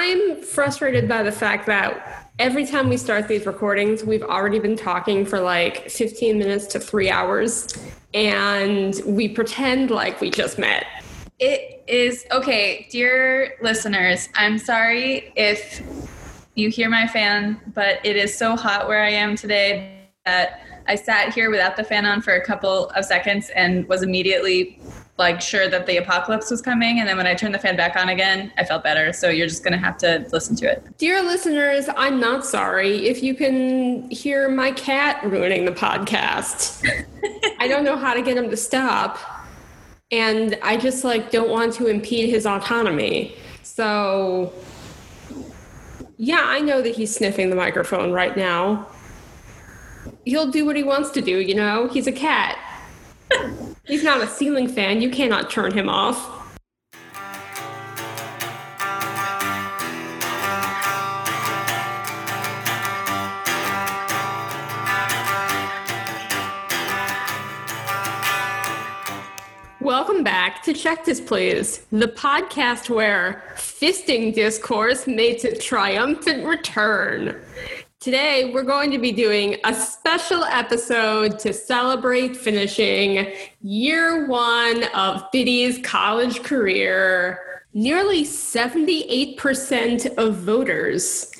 I'm frustrated by the fact that every time we start these recordings, we've already been talking for like 15 minutes to three hours, and we pretend like we just met. It is okay, dear listeners. I'm sorry if you hear my fan, but it is so hot where I am today that I sat here without the fan on for a couple of seconds and was immediately like sure that the apocalypse was coming and then when i turned the fan back on again i felt better. So you're just going to have to listen to it. Dear listeners i'm not sorry if you can hear my cat ruining the podcast. I don't know how to get him to stop and i just like don't want to impede his autonomy. So yeah i know that he's sniffing the microphone right now. He'll do what he wants to do you know? He's a cat He's not a ceiling fan. You cannot turn him off. Welcome back to Check This Please, the podcast where fisting discourse makes a triumphant return. Today, we're going to be doing a special episode to celebrate finishing year one of Bitty's college career. Nearly 78% of voters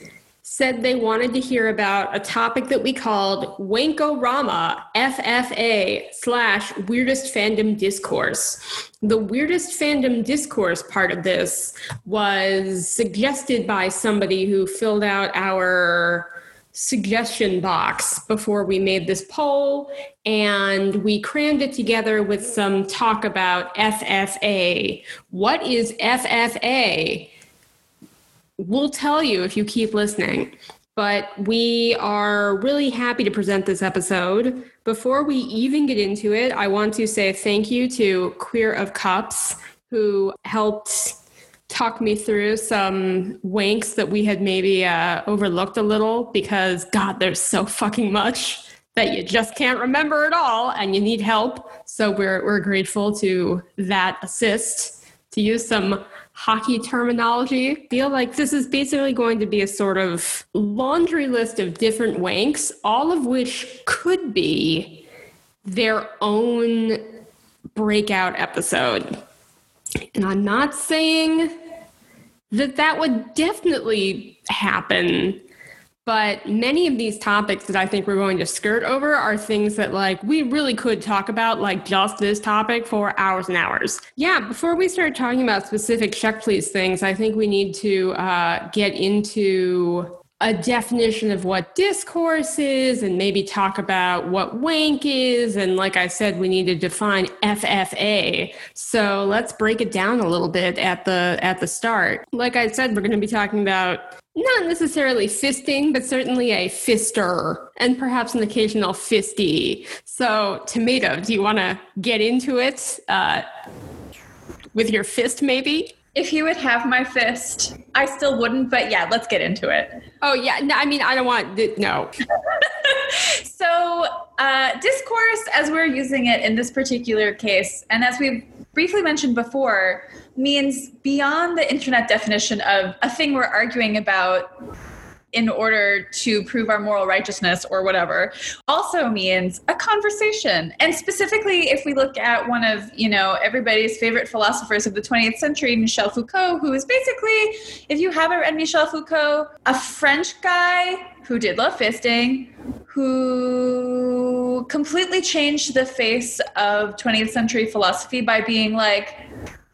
said they wanted to hear about a topic that we called Wankorama FFA slash weirdest fandom discourse. The weirdest fandom discourse part of this was suggested by somebody who filled out our suggestion box before we made this poll, and we crammed it together with some talk about FFA. What is FFA? We'll tell you if you keep listening. But we are really happy to present this episode. Before we even get into it, I want to say thank you to Queer of Cups, who helped talk me through some wanks that we had maybe uh, overlooked a little because God, there's so fucking much that you just can't remember it all and you need help. So we're we're grateful to that assist to use some hockey terminology. Feel like this is basically going to be a sort of laundry list of different wanks, all of which could be their own breakout episode. And I'm not saying that that would definitely happen. But many of these topics that I think we're going to skirt over are things that, like, we really could talk about, like just this topic for hours and hours. Yeah, before we start talking about specific check please things, I think we need to uh, get into a definition of what discourse is and maybe talk about what wank is. And like I said, we need to define FFA. So let's break it down a little bit at the at the start. Like I said, we're going to be talking about not necessarily fisting, but certainly a fister and perhaps an occasional fisty. So, tomato, do you want to get into it uh, with your fist, maybe? If you would have my fist, I still wouldn't, but yeah, let's get into it. Oh, yeah. No, I mean, I don't want, no. so, uh, discourse, as we're using it in this particular case, and as we've briefly mentioned before, means beyond the internet definition of a thing we're arguing about in order to prove our moral righteousness or whatever also means a conversation. And specifically if we look at one of you know everybody's favorite philosophers of the 20th century michel foucault who is basically if you haven't read michel foucault a french guy who did love fisting who completely changed the face of 20th century philosophy by being like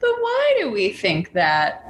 but why do we think that?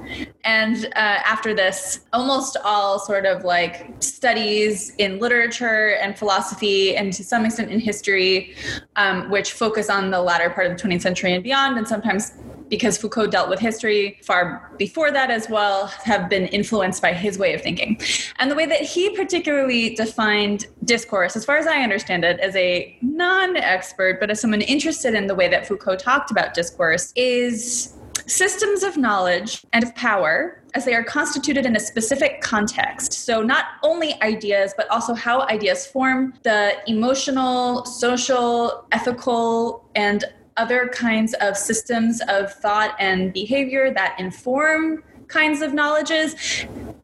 And uh, after this, almost all sort of like studies in literature and philosophy, and to some extent in history, um, which focus on the latter part of the 20th century and beyond, and sometimes because Foucault dealt with history far before that as well, have been influenced by his way of thinking. And the way that he particularly defined discourse, as far as I understand it, as a non expert, but as someone interested in the way that Foucault talked about discourse, is systems of knowledge and of power as they are constituted in a specific context. So, not only ideas, but also how ideas form the emotional, social, ethical, and other kinds of systems of thought and behavior that inform kinds of knowledges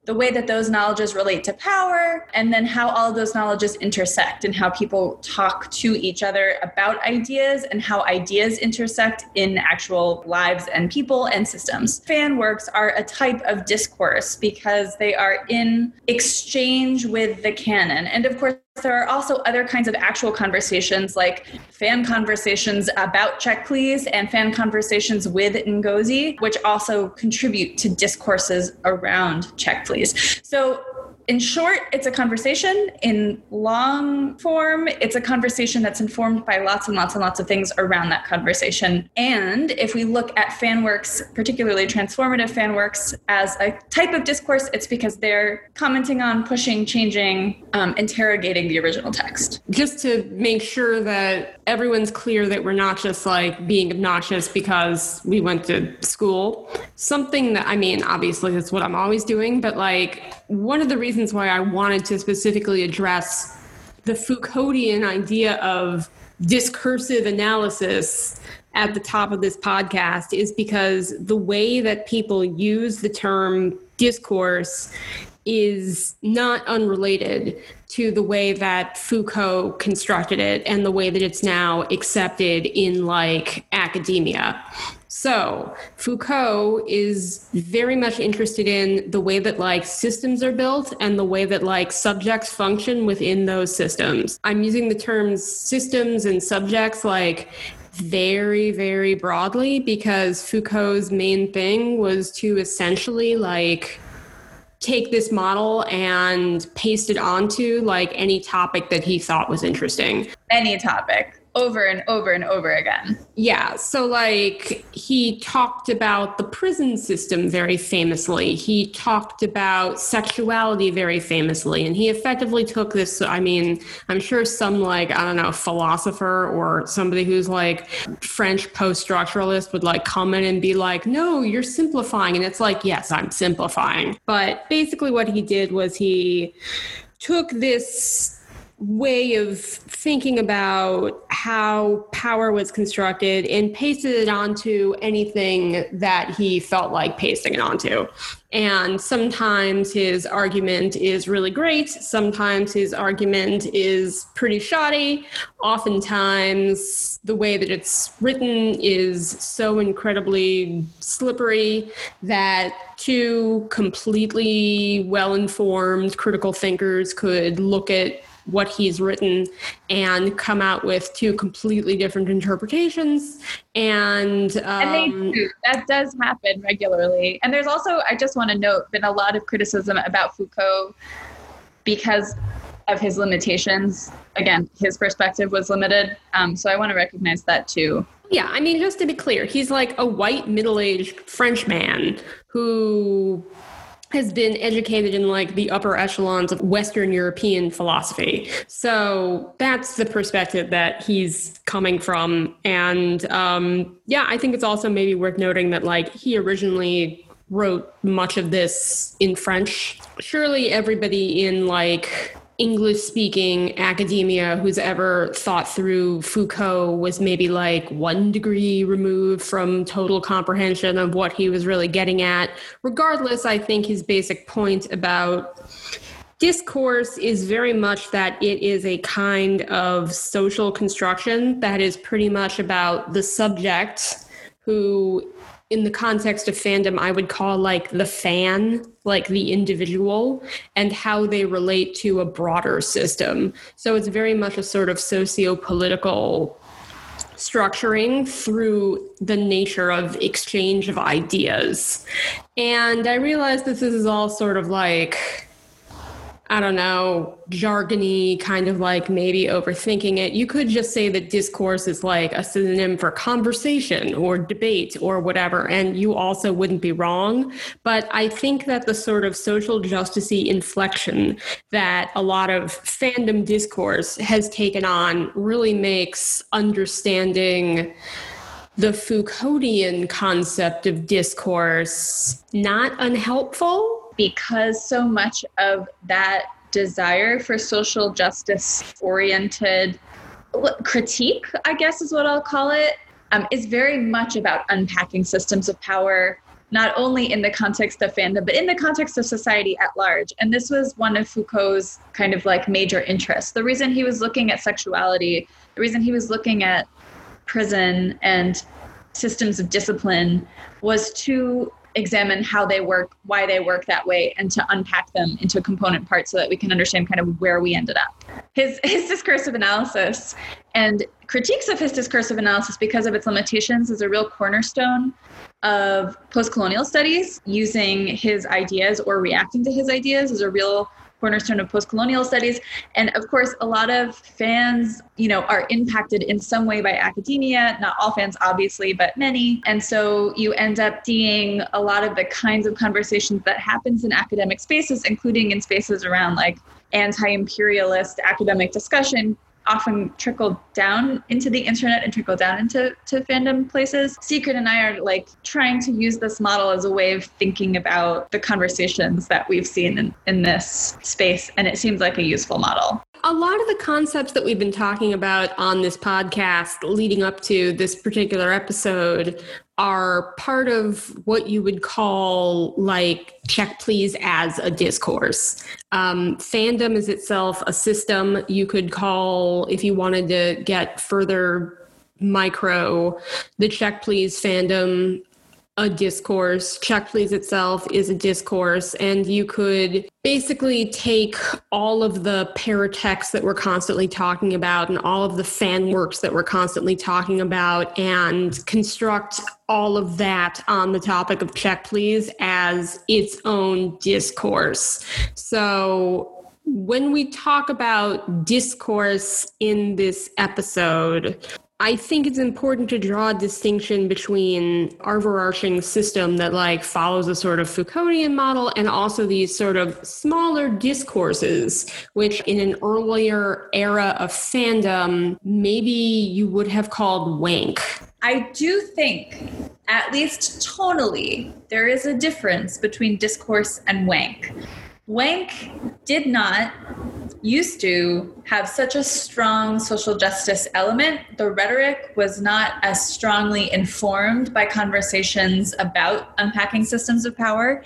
the way that those knowledges relate to power, and then how all of those knowledges intersect and how people talk to each other about ideas and how ideas intersect in actual lives and people and systems. Fan works are a type of discourse because they are in exchange with the canon. And of course, there are also other kinds of actual conversations like fan conversations about Check Please and fan conversations with Ngozi, which also contribute to discourses around Check Please. So in short, it's a conversation. In long form, it's a conversation that's informed by lots and lots and lots of things around that conversation. And if we look at fan works, particularly transformative fan works, as a type of discourse, it's because they're commenting on, pushing, changing, um, interrogating the original text. Just to make sure that everyone's clear that we're not just like being obnoxious because we went to school. Something that, I mean, obviously, that's what I'm always doing, but like one of the reasons reasons why I wanted to specifically address the Foucauldian idea of discursive analysis at the top of this podcast is because the way that people use the term discourse is not unrelated to the way that Foucault constructed it and the way that it's now accepted in like academia. So Foucault is very much interested in the way that like systems are built and the way that like subjects function within those systems. I'm using the terms systems and subjects like very, very broadly because Foucault's main thing was to essentially like take this model and paste it onto like any topic that he thought was interesting. Any topic over and over and over again. Yeah. So, like, he talked about the prison system very famously. He talked about sexuality very famously. And he effectively took this. I mean, I'm sure some, like, I don't know, philosopher or somebody who's like French post structuralist would like come in and be like, no, you're simplifying. And it's like, yes, I'm simplifying. But basically, what he did was he took this way of thinking about how power was constructed and pasted it onto anything that he felt like pasting it onto. And sometimes his argument is really great. Sometimes his argument is pretty shoddy. Oftentimes, the way that it's written is so incredibly slippery that two completely well informed critical thinkers could look at what he's written and come out with two completely different interpretations. And um, and they do. that does happen regularly. And there's also i just want to note been a lot of criticism about foucault because of his limitations. Again his perspective was limited um, so i want to recognize that too. Yeah i mean just to be clear he's like a white middle-aged french man who has been educated in like the upper echelons of Western European philosophy. So that's the perspective that he's coming from. And um, yeah, I think it's also maybe worth noting that like he originally wrote much of this in French. Surely everybody in like English speaking academia who's ever thought through Foucault was maybe like one degree removed from total comprehension of what he was really getting at. Regardless, I think his basic point about discourse is very much that it is a kind of social construction that is pretty much about the subject who in the context of fandom, I would call like the fan, like the individual, and how they relate to a broader system. So it's very much a sort of socio political structuring through the nature of exchange of ideas. And I realize this is all sort of like I don't know, jargony, kind of like maybe overthinking it. You could just say that discourse is like a synonym for conversation or debate or whatever, and you also wouldn't be wrong. But I think that the sort of social justicey inflection that a lot of fandom discourse has taken on really makes understanding the Foucauldian concept of discourse not unhelpful because so much of that desire for social justice oriented critique, I guess is what I'll call it, um, is very much about unpacking systems of power not only in the context of fandom, but in the context of society at large. And this was one of Foucault's kind of like major interests. The reason he was looking at sexuality, the reason he was looking at prison and systems of discipline was to examine how they work, why they work that way, and to unpack them into component parts so that we can understand kind of where we ended up. His, his discursive analysis and critiques of his discursive analysis because of its limitations is a real cornerstone of post-colonial studies using his ideas or reacting to his ideas is a real cornerstone of post-colonial studies. And of course a lot of fans you know are impacted in some way by academia. Not all fans obviously but many. And so you end up seeing a lot of the kinds of conversations that happens in academic spaces including in spaces around like anti-imperialist academic discussion often trickle down into the internet and trickle down into to fandom places. Sekrit and I are like trying to use this model as a way of thinking about the conversations that we've seen in, in this space, and it seems like a useful model. A lot of the concepts that we've been talking about on this podcast leading up to this particular episode are part of what you would call like check please as a discourse. Um, fandom is itself a system you could call, if you wanted to get further micro, the check please fandom a discourse. Check Please itself is a discourse, and you could basically take all of the paratexts that we're constantly talking about and all of the fan works that we're constantly talking about and construct all of that on the topic of Check Please as its own discourse. So when we talk about discourse in this episode, I think it's important to draw a distinction between overarching system that like follows a sort of Foucauldian model and also these sort of smaller discourses, which in an earlier era of fandom, maybe you would have called wank. I do think, at least tonally, there is a difference between discourse and wank. Wank did not used to have such a strong social justice element. The rhetoric was not as strongly informed by conversations about unpacking systems of power.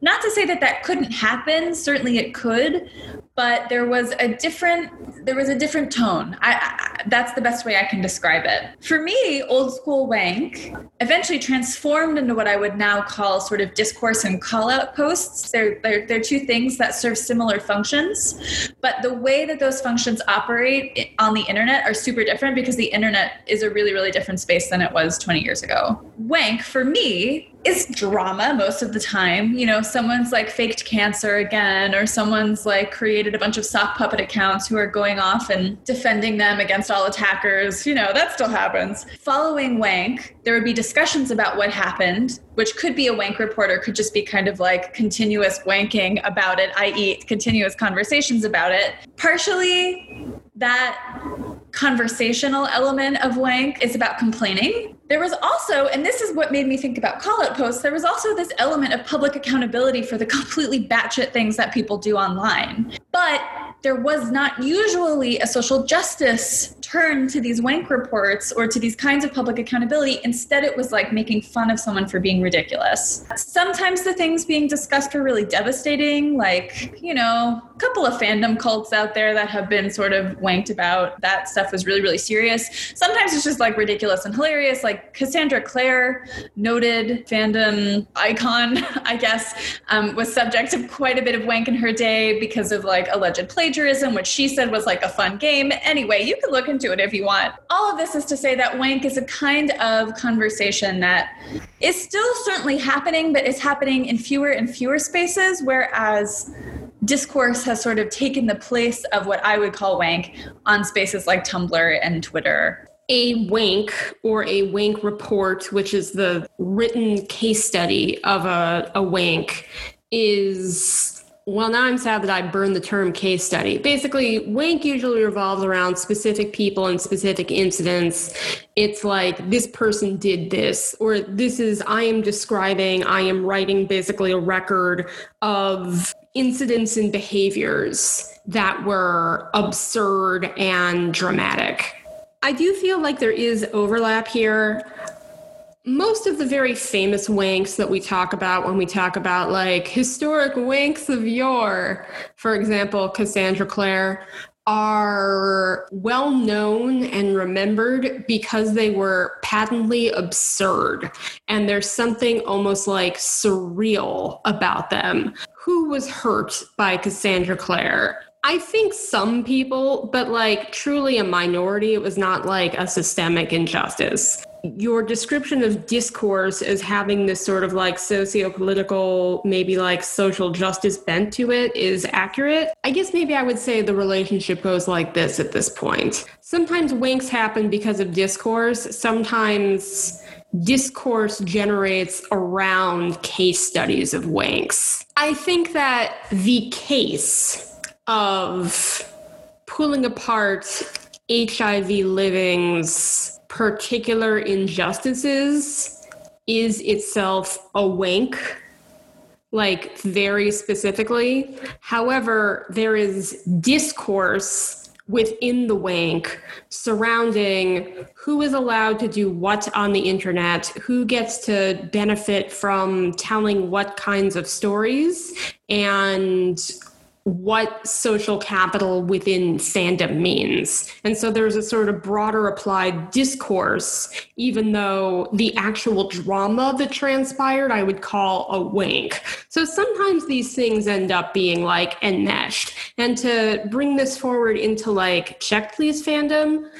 Not to say that that couldn't happen, certainly it could, but there was a different there was a different tone. I, I, that's the best way I can describe it. For me, old school wank eventually transformed into what I would now call sort of discourse and call out posts. They're, they're, they're two things that serve similar functions, but the way that those functions operate on the internet are super different because the internet is a really, really different space than it was 20 years ago. Wank, for me, is drama most of the time. You know, someone's like faked cancer again, or someone's like created a bunch of sock puppet accounts who are going off and defending them against all attackers. You know, that still happens. Following Wank, there would be discussions about what happened, which could be a Wank report or could just be kind of like continuous wanking about it, i.e., continuous conversations about it. Partially, that conversational element of wank is about complaining. There was also, and this is what made me think about call out posts, there was also this element of public accountability for the completely batshit things that people do online. But there was not usually a social justice turn to these wank reports or to these kinds of public accountability. Instead, it was like making fun of someone for being ridiculous. Sometimes the things being discussed were really devastating, like, you know, couple of fandom cults out there that have been sort of wanked about. That stuff was really, really serious. Sometimes it's just like ridiculous and hilarious. Like Cassandra Clare, noted fandom icon, I guess, um, was subject to quite a bit of wank in her day because of like alleged plagiarism which she said was like a fun game. Anyway, you can look into it if you want. All of this is to say that wank is a kind of conversation that is still certainly happening, but is happening in fewer and fewer spaces, whereas discourse has sort of taken the place of what I would call wank on spaces like Tumblr and Twitter. A wank or a wank report, which is the written case study of a, a wank, is well, now I'm sad that I burned the term case study. Basically, wank usually revolves around specific people and specific incidents. It's like this person did this, or this is, I am describing, I am writing basically a record of incidents and behaviors that were absurd and dramatic. I do feel like there is overlap here most of the very famous wanks that we talk about when we talk about like historic wanks of yore, for example, Cassandra Clare, are well known and remembered because they were patently absurd. And there's something almost like surreal about them. Who was hurt by Cassandra Clare? I think some people, but like truly a minority. It was not like a systemic injustice your description of discourse as having this sort of like socio-political maybe like social justice bent to it is accurate? I guess maybe i would say the relationship goes like this at this point. Sometimes wanks happen because of discourse. Sometimes discourse generates around case studies of wanks i think that the case of pulling apart hiv living's particular injustices is itself a wank like very specifically. However there is discourse within the wank surrounding who is allowed to do what on the internet, who gets to benefit from telling what kinds of stories, and what social capital within fandom means. And so there's a sort of broader applied discourse, even though the actual drama that transpired I would call a wank. So sometimes these things end up being like enmeshed. And to bring this forward into like check please fandom,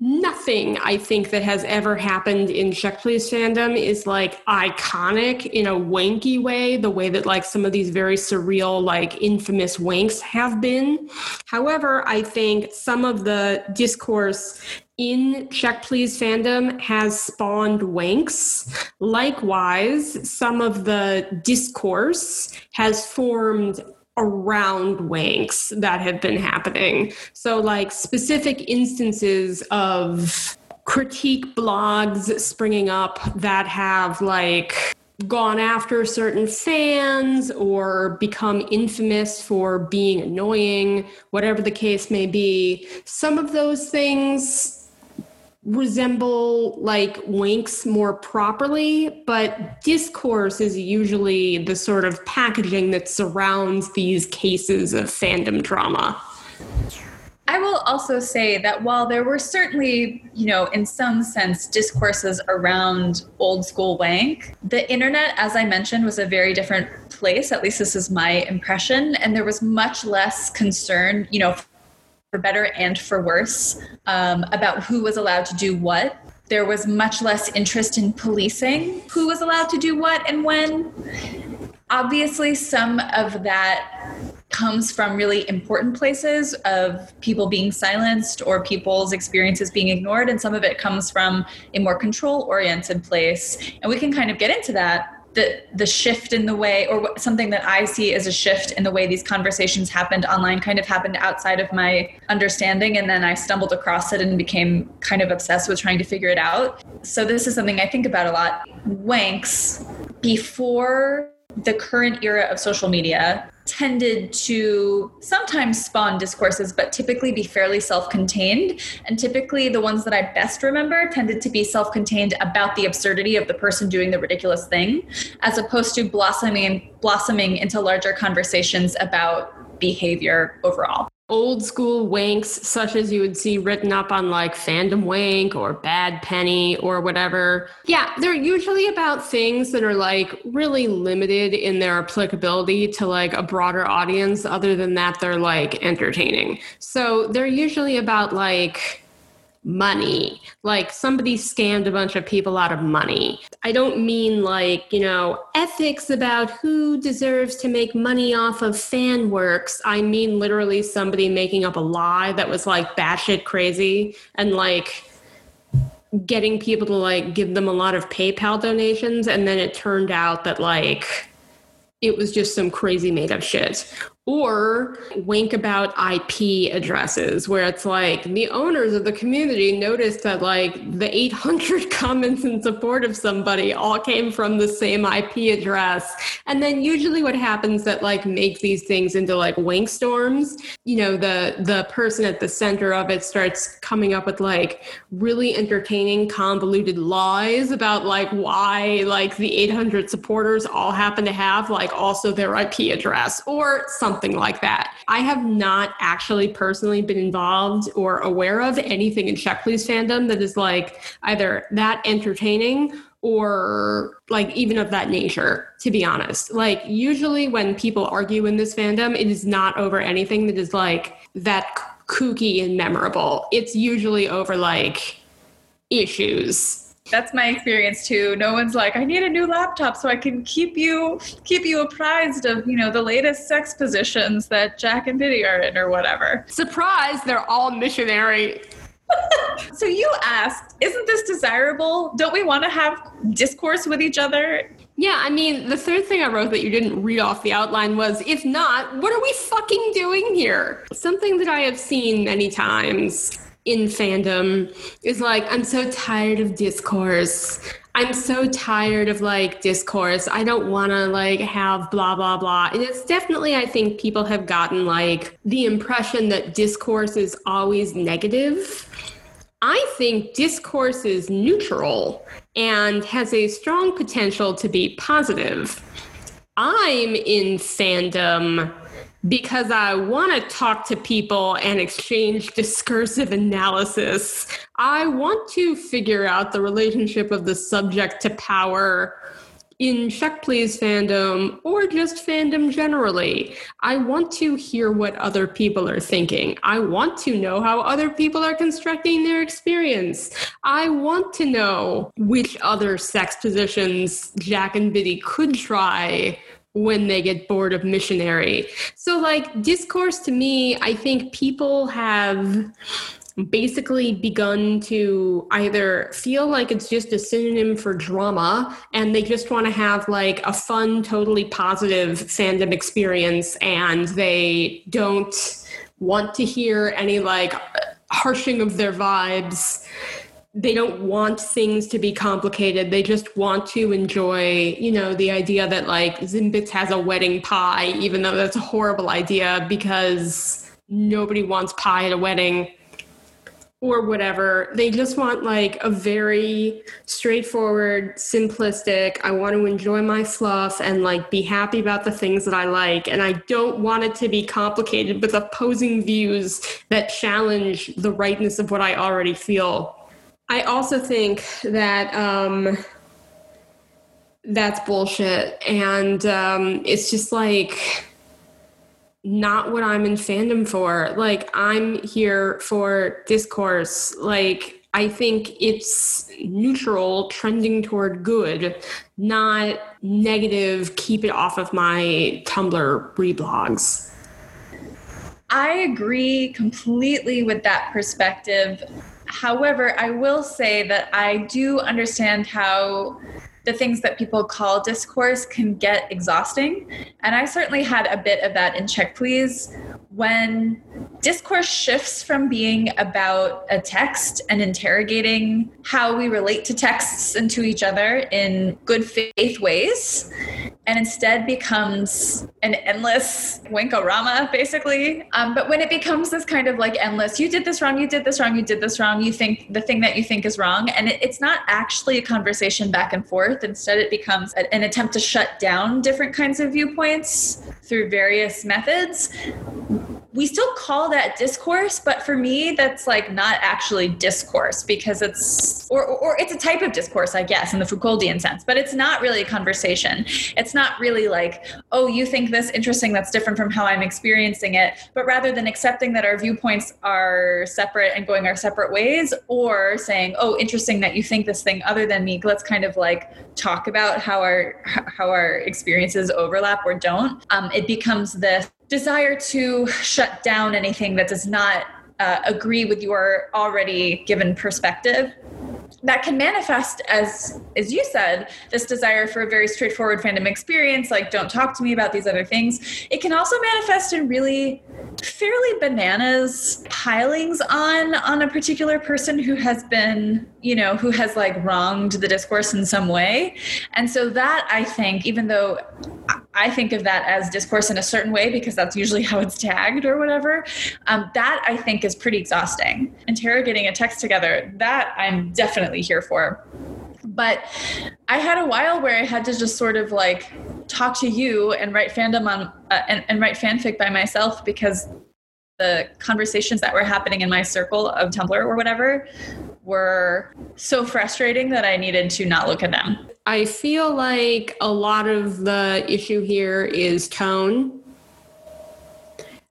nothing I think that has ever happened in Check Please fandom is like iconic in a wanky way, the way that like some of these very surreal, like infamous wanks have been. However, I think some of the discourse in Check Please fandom has spawned wanks. Likewise, some of the discourse has formed around wanks that have been happening. So, like specific instances of critique blogs springing up that have like gone after certain fans or become infamous for being annoying, whatever the case may be. Some of those things resemble like wanks more properly, but discourse is usually the sort of packaging that surrounds these cases of fandom drama. I will also say that while there were certainly, you know, in some sense, discourses around old school wank, the internet, as I mentioned, was a very different place. At least this is my impression. And there was much less concern, you know, for better and for worse, um, about who was allowed to do what. There was much less interest in policing who was allowed to do what and when. Obviously, some of that comes from really important places of people being silenced or people's experiences being ignored, and some of it comes from a more control oriented place. And we can kind of get into that the the shift in the way or something that i see as a shift in the way these conversations happened online kind of happened outside of my understanding and then i stumbled across it and became kind of obsessed with trying to figure it out. So this is something i think about a lot. Wanks before the current era of social media tended to sometimes spawn discourses, but typically be fairly self contained. And typically, the ones that I best remember tended to be self contained about the absurdity of the person doing the ridiculous thing, as opposed to blossoming, blossoming into larger conversations about behavior overall old school wanks such as you would see written up on like fandom wank or bad penny or whatever. Yeah they're usually about things that are like really limited in their applicability to like a broader audience other than that they're like entertaining. So they're usually about like money. Like somebody scammed a bunch of people out of money. I don't mean like, you know, ethics about who deserves to make money off of fan works. I mean literally somebody making up a lie that was like batshit crazy and like getting people to like give them a lot of PayPal donations and then it turned out that like it was just some crazy made up shit. Or wank about IP addresses, where it's like the owners of the community noticed that like the 800 comments in support of somebody all came from the same IP address. And then usually what happens that like make these things into like wank storms, you know, the the person at the center of it starts coming up with like really entertaining convoluted lies about like why like the 800 supporters all happen to have like also their IP address or something something like that. I have not actually personally been involved or aware of anything in Check Please fandom that is like either that entertaining or like even of that nature, to be honest. Like, usually when people argue in this fandom, it is not over anything that is like that kooky and memorable. It's usually over like issues that's my experience too. No one's like, I need a new laptop so I can keep you keep you apprised of, you know, the latest sex positions that Jack and Bitty are in or whatever. Surprise, they're all missionary. so you asked, isn't this desirable? Don't we want to have discourse with each other? Yeah, I mean, the third thing I wrote that you didn't read off the outline was if not, what are we fucking doing here? Something that I have seen many times in fandom is like i'm so tired of discourse. I'm so tired of like discourse. I don't want to like have blah blah blah. And it's definitely i think people have gotten like the impression that discourse is always negative. I think discourse is neutral and has a strong potential to be positive. I'm in fandom because I want to talk to people and exchange discursive analysis. I want to figure out the relationship of the subject to power in Check Please fandom or just fandom generally. I want to hear what other people are thinking. I want to know how other people are constructing their experience. I want to know which other sex positions Jack and Bitty could try when they get bored of missionary. So, like, discourse to me, I think people have basically begun to either feel like it's just a synonym for drama and they just want to have like a fun, totally positive fandom experience and they don't want to hear any like harshing of their vibes they don't want things to be complicated. They just want to enjoy, you know, the idea that like Zimbits has a wedding pie, even though that's a horrible idea because nobody wants pie at a wedding or whatever. They just want like a very straightforward, simplistic, I want to enjoy my fluff and like be happy about the things that I like. And I don't want it to be complicated with opposing views that challenge the rightness of what I already feel. I also think that um, that's bullshit. And um, it's just like not what I'm in fandom for. Like, I'm here for discourse. Like, I think it's neutral, trending toward good, not negative, keep it off of my Tumblr reblogs. I agree completely with that perspective. However, I will say that I do understand how the things that people call discourse can get exhausting. And I certainly had a bit of that in Check Please when discourse shifts from being about a text and interrogating how we relate to texts and to each other in good faith ways and instead becomes an endless wankorama basically. Um, but when it becomes this kind of like endless you did this wrong you did this wrong you did this wrong you think the thing that you think is wrong and it, it's not actually a conversation back and forth. Instead it becomes a, an attempt to shut down different kinds of viewpoints through various methods we still call that discourse but for me that's like not actually discourse because it's or, or it's a type of discourse i guess in the foucauldian sense but it's not really a conversation. It's not really like oh you think this interesting that's different from how i'm experiencing it but rather than accepting that our viewpoints are separate and going our separate ways or saying oh interesting that you think this thing other than me let's kind of like talk about how our how our experiences overlap or don't um, it becomes this desire to shut down anything that does not uh, agree with your already given perspective. that can manifest as as you said this desire for a very straightforward fandom experience like don't talk to me about these other things it can also manifest in really fairly bananas pilings on on a particular person who has been you know who has like wronged the discourse in some way and so that i think even though I think of that as discourse in a certain way because that's usually how it's tagged or whatever. Um, that I think is pretty exhausting. Interrogating a text together, that I'm definitely here for. But I had a while where I had to just sort of like talk to you and write fandom on uh, and, and write fanfic by myself because the conversations that were happening in my circle of Tumblr or whatever were so frustrating that I needed to not look at them. I feel like a lot of the issue here is tone.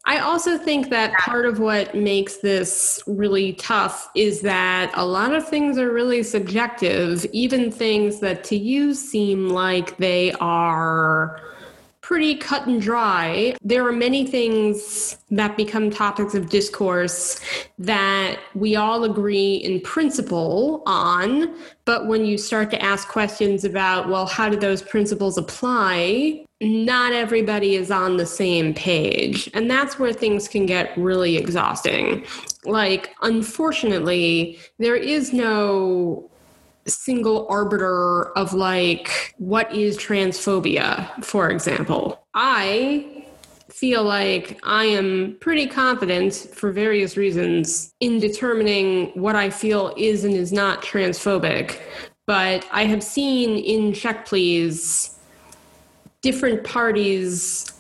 I also think that part of what makes this really tough is that a lot of things are really subjective, even things that to you seem like they are pretty cut and dry. There are many things that become topics of discourse that we all agree in principle on, but when you start to ask questions about, well, how do those principles apply? Not everybody is on the same page. And that's where things can get really exhausting. Like, unfortunately, there is no single arbiter of like what is transphobia, for example. I feel like I am pretty confident for various reasons in determining what I feel is and is not transphobic. But I have seen in Check Please different parties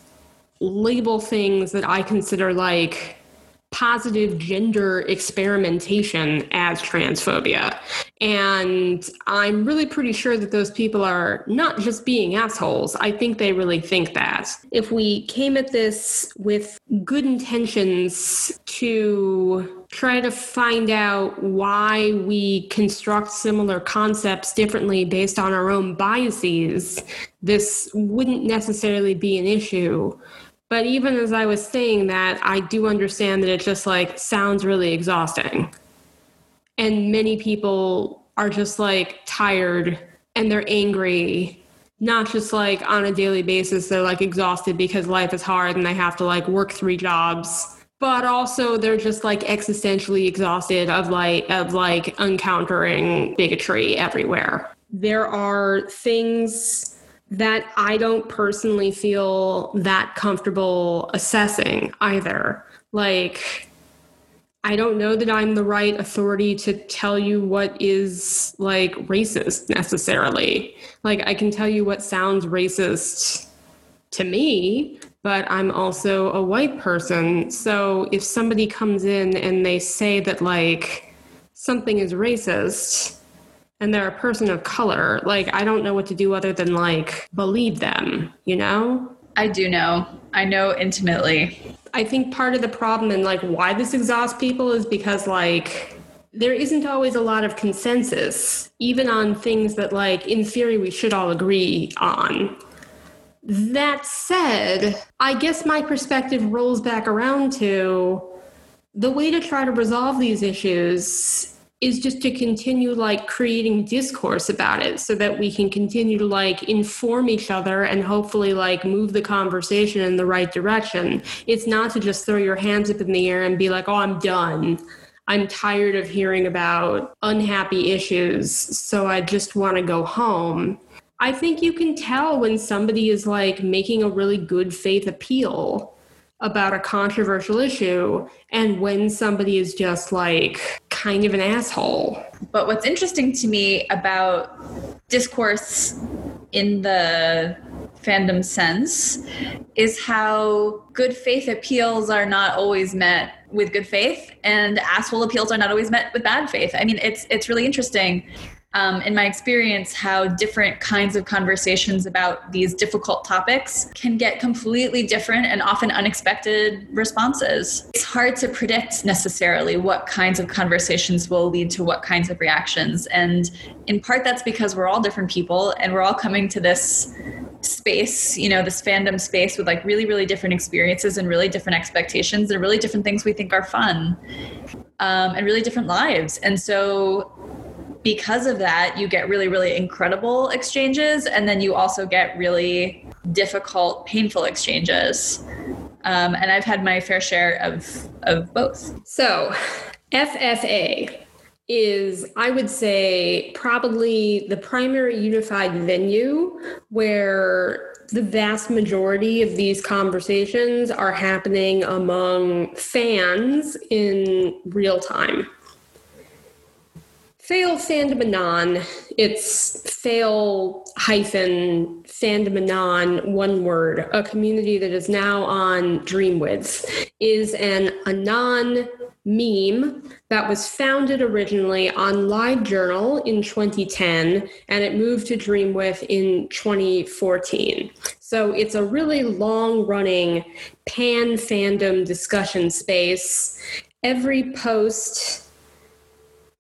label things that I consider like positive gender experimentation as transphobia. And I'm really pretty sure that those people are not just being assholes. I think they really think that. If we came at this with good intentions to try to find out why we construct similar concepts differently based on our own biases, this wouldn't necessarily be an issue. But even as I was saying that, I do understand that it just like sounds really exhausting. And many people are just like tired and they're angry, not just like on a daily basis, they're like exhausted because life is hard and they have to like work three jobs. But also they're just like existentially exhausted of like of like encountering bigotry everywhere. There are things that I don't personally feel that comfortable assessing either. Like, I don't know that I'm the right authority to tell you what is like racist necessarily. Like, I can tell you what sounds racist to me, but I'm also a white person. So if somebody comes in and they say that like something is racist, and they're a person of color, like I don't know what to do other than like believe them, you know? I do know. I know intimately. I think part of the problem and like why this exhausts people is because like there isn't always a lot of consensus, even on things that like in theory we should all agree on. That said, I guess my perspective rolls back around to the way to try to resolve these issues is just to continue like creating discourse about it so that we can continue to like inform each other and hopefully like move the conversation in the right direction. It's not to just throw your hands up in the air and be like, oh, I'm done. I'm tired of hearing about unhappy issues, so I just want to go home. I think you can tell when somebody is like making a really good faith appeal about a controversial issue and when somebody is just like kind of an asshole. But what's interesting to me about discourse in the fandom sense is how good faith appeals are not always met with good faith and asshole appeals are not always met with bad faith. I mean it's it's really interesting um, in my experience, how different kinds of conversations about these difficult topics can get completely different and often unexpected responses. It's hard to predict necessarily what kinds of conversations will lead to what kinds of reactions. And in part, that's because we're all different people and we're all coming to this space, you know, this fandom space with like really, really different experiences and really different expectations and really different things we think are fun um, and really different lives. And so because of that, you get really, really incredible exchanges, and then you also get really difficult, painful exchanges. Um, and I've had my fair share of of both. So, FFA is, I would say, probably the primary unified venue where the vast majority of these conversations are happening among fans in real time. Fail fandom anon. It's fail hyphen fandom anon, one word. A community that is now on Dreamwidth is an anon meme that was founded originally on LiveJournal in 2010 and it moved to Dreamwidth in 2014. So it's a really long running pan fandom discussion space. Every post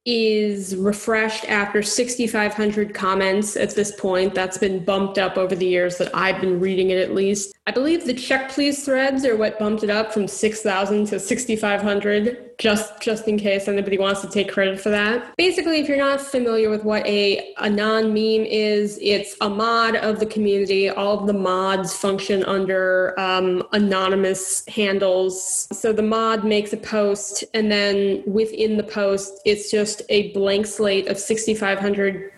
is refreshed after 6,500 comments at this point. That's been bumped up over the years that I've been reading it at least. I believe the check please threads are what bumped it up from 6,000 to 6,500 just just in case anybody wants to take credit for that. Basically, if you're not familiar with what a anon meme is, it's a mod of the community. All of the mods function under um, anonymous handles. So the mod makes a post, and then within the post, it's just a blank slate of 6,500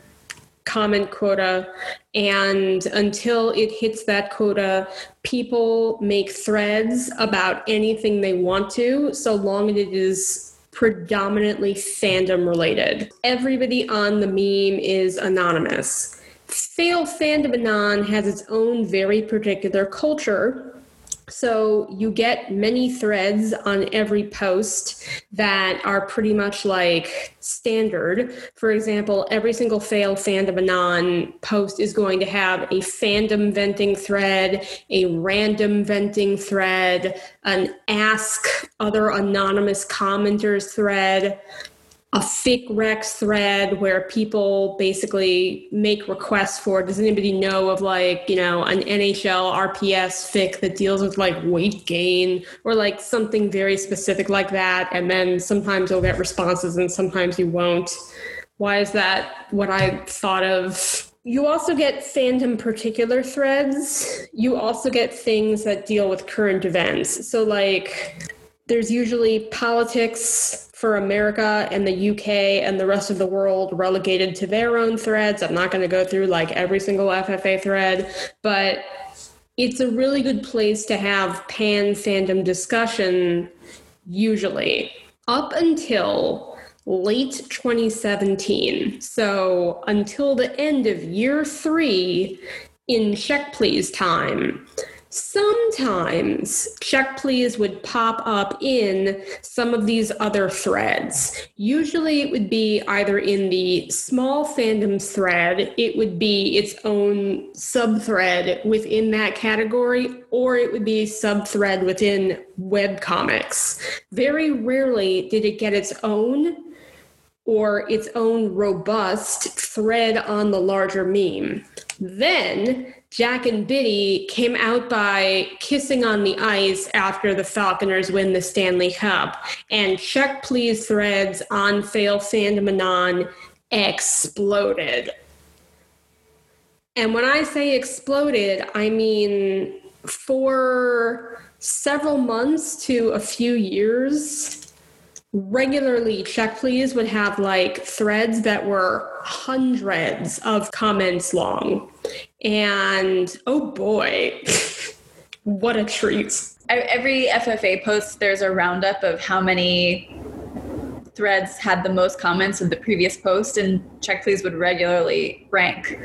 comment quota. And until it hits that quota, people make threads about anything they want to, so long as it is predominantly fandom related. Everybody on the meme is anonymous. Fail Fandom Anon has its own very particular culture so you get many threads on every post that are pretty much like standard. For example, every single fail fandom anon post is going to have a fandom venting thread, a random venting thread, an ask other anonymous commenters thread, a fic recs thread where people basically make requests for does anybody know of like you know an nhl rps fic that deals with like weight gain or like something very specific like that? And then sometimes you'll get responses and sometimes you won't. Why is that what i thought of? You also get fandom particular threads. You also get things that deal with current events. So like there's usually politics for America and the UK and the rest of the world relegated to their own threads. I'm not going to go through like every single FFA thread, but it's a really good place to have pan fandom discussion usually up until late 2017. So until the end of year three in Check Please time Sometimes check please would pop up in some of these other threads. Usually it would be either in the small fandoms thread, it would be its own sub thread within that category, or it would be a sub thread within web comics. Very rarely did it get its own or its own robust thread on the larger meme. Then Jack and Bitty came out by kissing on the ice after the Falconers win the Stanley Cup. And check please threads on Fail Fandom Anon exploded. And when I say exploded, I mean for several months to a few years, regularly check please would have like threads that were hundreds of comments long. And oh boy what a treat. Every ffa post there's a roundup of how many threads had the most comments of the previous post and check please would regularly rank.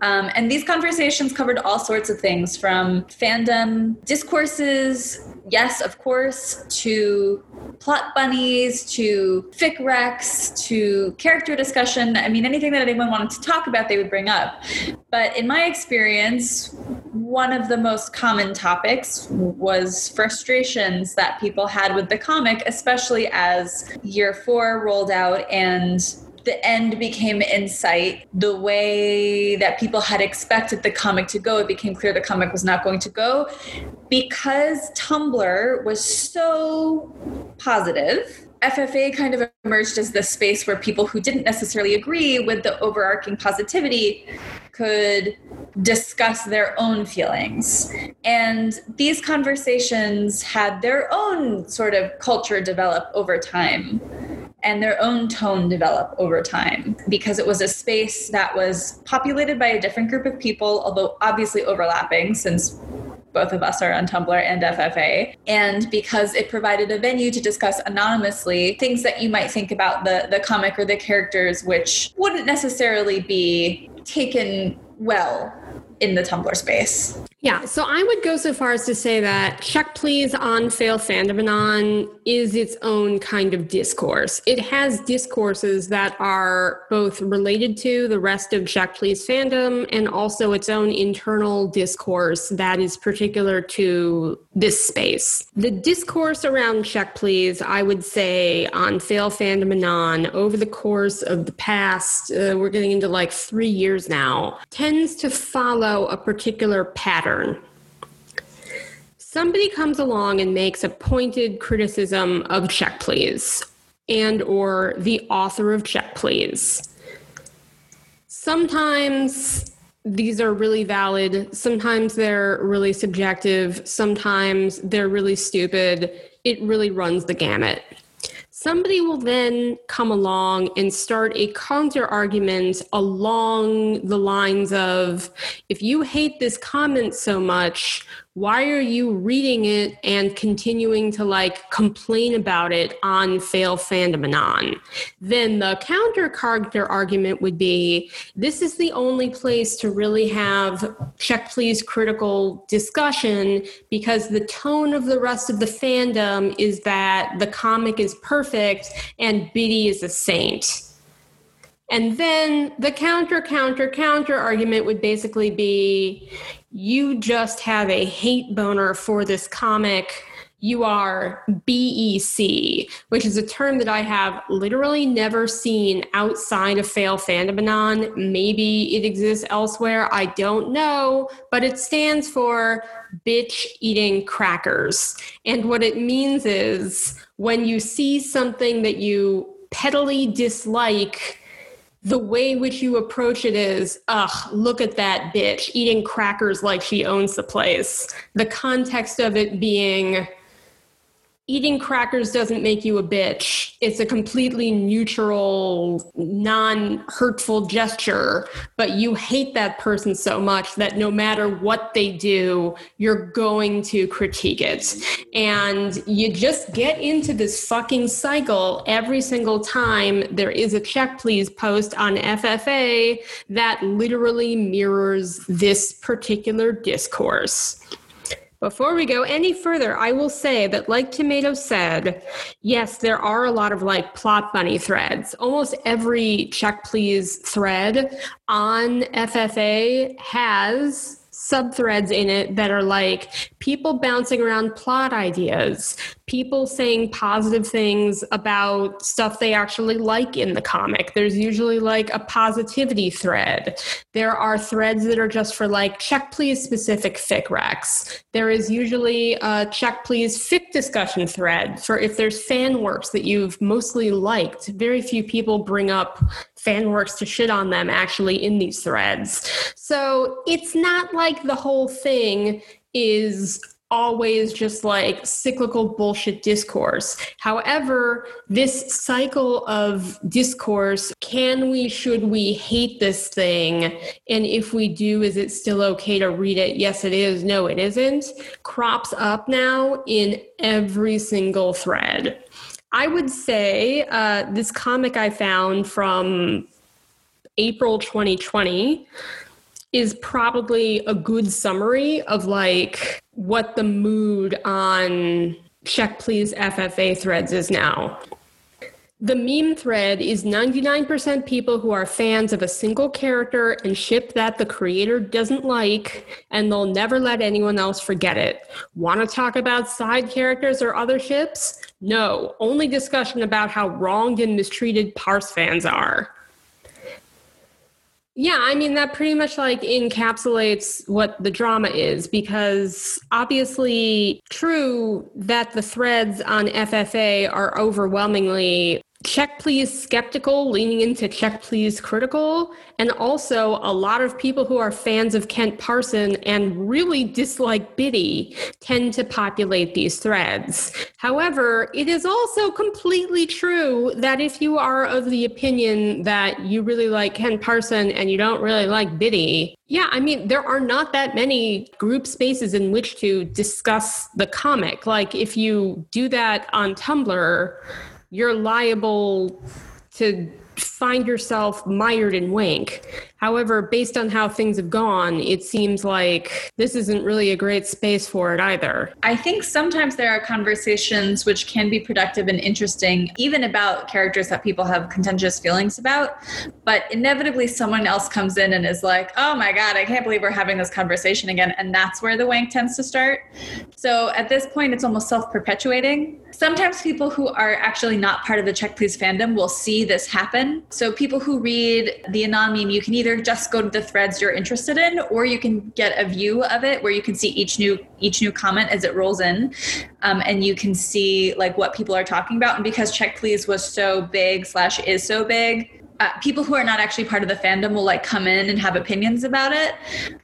Um, and these conversations covered all sorts of things from fandom discourses yes of course to plot bunnies to fic recs to character discussion. I mean anything that anyone wanted to talk about they would bring up. But in my experience one of the most common topics was frustrations that people had with the comic especially as year four rolled out and the end became in sight the way that people had expected the comic to go it became clear the comic was not going to go because tumblr was so positive. FFA kind of emerged as this space where people who didn't necessarily agree with the overarching positivity could discuss their own feelings. And these conversations had their own sort of culture develop over time and their own tone develop over time because it was a space that was populated by a different group of people, although obviously overlapping since both of us are on Tumblr and FFA, and because it provided a venue to discuss anonymously things that you might think about the, the comic or the characters, which wouldn't necessarily be taken well in the Tumblr space. Yeah, so I would go so far as to say that Check Please on Fail Fandom Anon is its own kind of discourse. It has discourses that are both related to the rest of Check Please fandom and also its own internal discourse that is particular to this space. The discourse around Check Please, I would say, on Fail Fandom Anon over the course of the past, uh, we're getting into like three years now, tends to follow a particular pattern pattern. Somebody comes along and makes a pointed criticism of Check Please and or the author of Check Please. Sometimes these are really valid, sometimes they're really subjective, sometimes they're really stupid. It really runs the gamut. Somebody will then come along and start a counter argument along the lines of if you hate this comment so much, why are you reading it and continuing to like complain about it on fail fandom anon then the counter character argument would be this is the only place to really have check please critical discussion because the tone of the rest of the fandom is that the comic is perfect and bitty is a saint and then the counter, counter, counter argument would basically be you just have a hate boner for this comic. You are BEC, which is a term that I have literally never seen outside of Fail Fandom Anon. Maybe it exists elsewhere. I don't know, but it stands for bitch eating crackers. And what it means is when you see something that you pettily dislike, the way which you approach it is, ugh, look at that bitch eating crackers like she owns the place. The context of it being, eating crackers doesn't make you a bitch. It's a completely neutral, non hurtful gesture, but you hate that person so much that no matter what they do, you're going to critique it. And you just get into this fucking cycle every single time there is a check please post on FFA that literally mirrors this particular discourse. Before we go any further, I will say that, like Tomato said, yes, there are a lot of like plot bunny threads. Almost every check please thread on FFA has subthreads in it that are like people bouncing around plot ideas, people saying positive things about stuff they actually like in the comic. There's usually like a positivity thread. There are threads that are just for like check please specific fic recs. There is usually a check please fic discussion thread for if there's fan works that you've mostly liked. Very few people bring up fan works to shit on them actually in these threads. So it's not like the whole thing is always just like cyclical bullshit discourse. However, this cycle of discourse can we, should we hate this thing? And if we do, is it still okay to read it? Yes, it is. No, it isn't. Crops up now in every single thread. I would say uh, this comic I found from April 2020 is probably a good summary of like what the mood on check please FFA threads is now. The meme thread is 99% people who are fans of a single character and ship that the creator doesn't like, and they'll never let anyone else forget it. Want to talk about side characters or other ships? No, only discussion about how wronged and mistreated Parse fans are. Yeah, I mean, that pretty much like encapsulates what the drama is because obviously, true that the threads on FFA are overwhelmingly check please skeptical, leaning into check please critical, and also a lot of people who are fans of Kent Parson and really dislike Bitty tend to populate these threads. However, it is also completely true that if you are of the opinion that you really like Kent Parson and you don't really like Bitty, yeah, I mean, there are not that many group spaces in which to discuss the comic. Like, if you do that on Tumblr, you're liable to find yourself mired in wank. However, based on how things have gone, it seems like this isn't really a great space for it either. I think sometimes there are conversations which can be productive and interesting, even about characters that people have contentious feelings about. But inevitably, someone else comes in and is like, oh my God, I can't believe we're having this conversation again. And that's where the wank tends to start. So at this point, it's almost self perpetuating. Sometimes people who are actually not part of the Check Please fandom will see this happen. So people who read the Anon meme, you can either either just go to the threads you're interested in or you can get a view of it where you can see each new each new comment as it rolls in um, and you can see like what people are talking about. And because check please was so big slash is so big uh, people who are not actually part of the fandom will like come in and have opinions about it.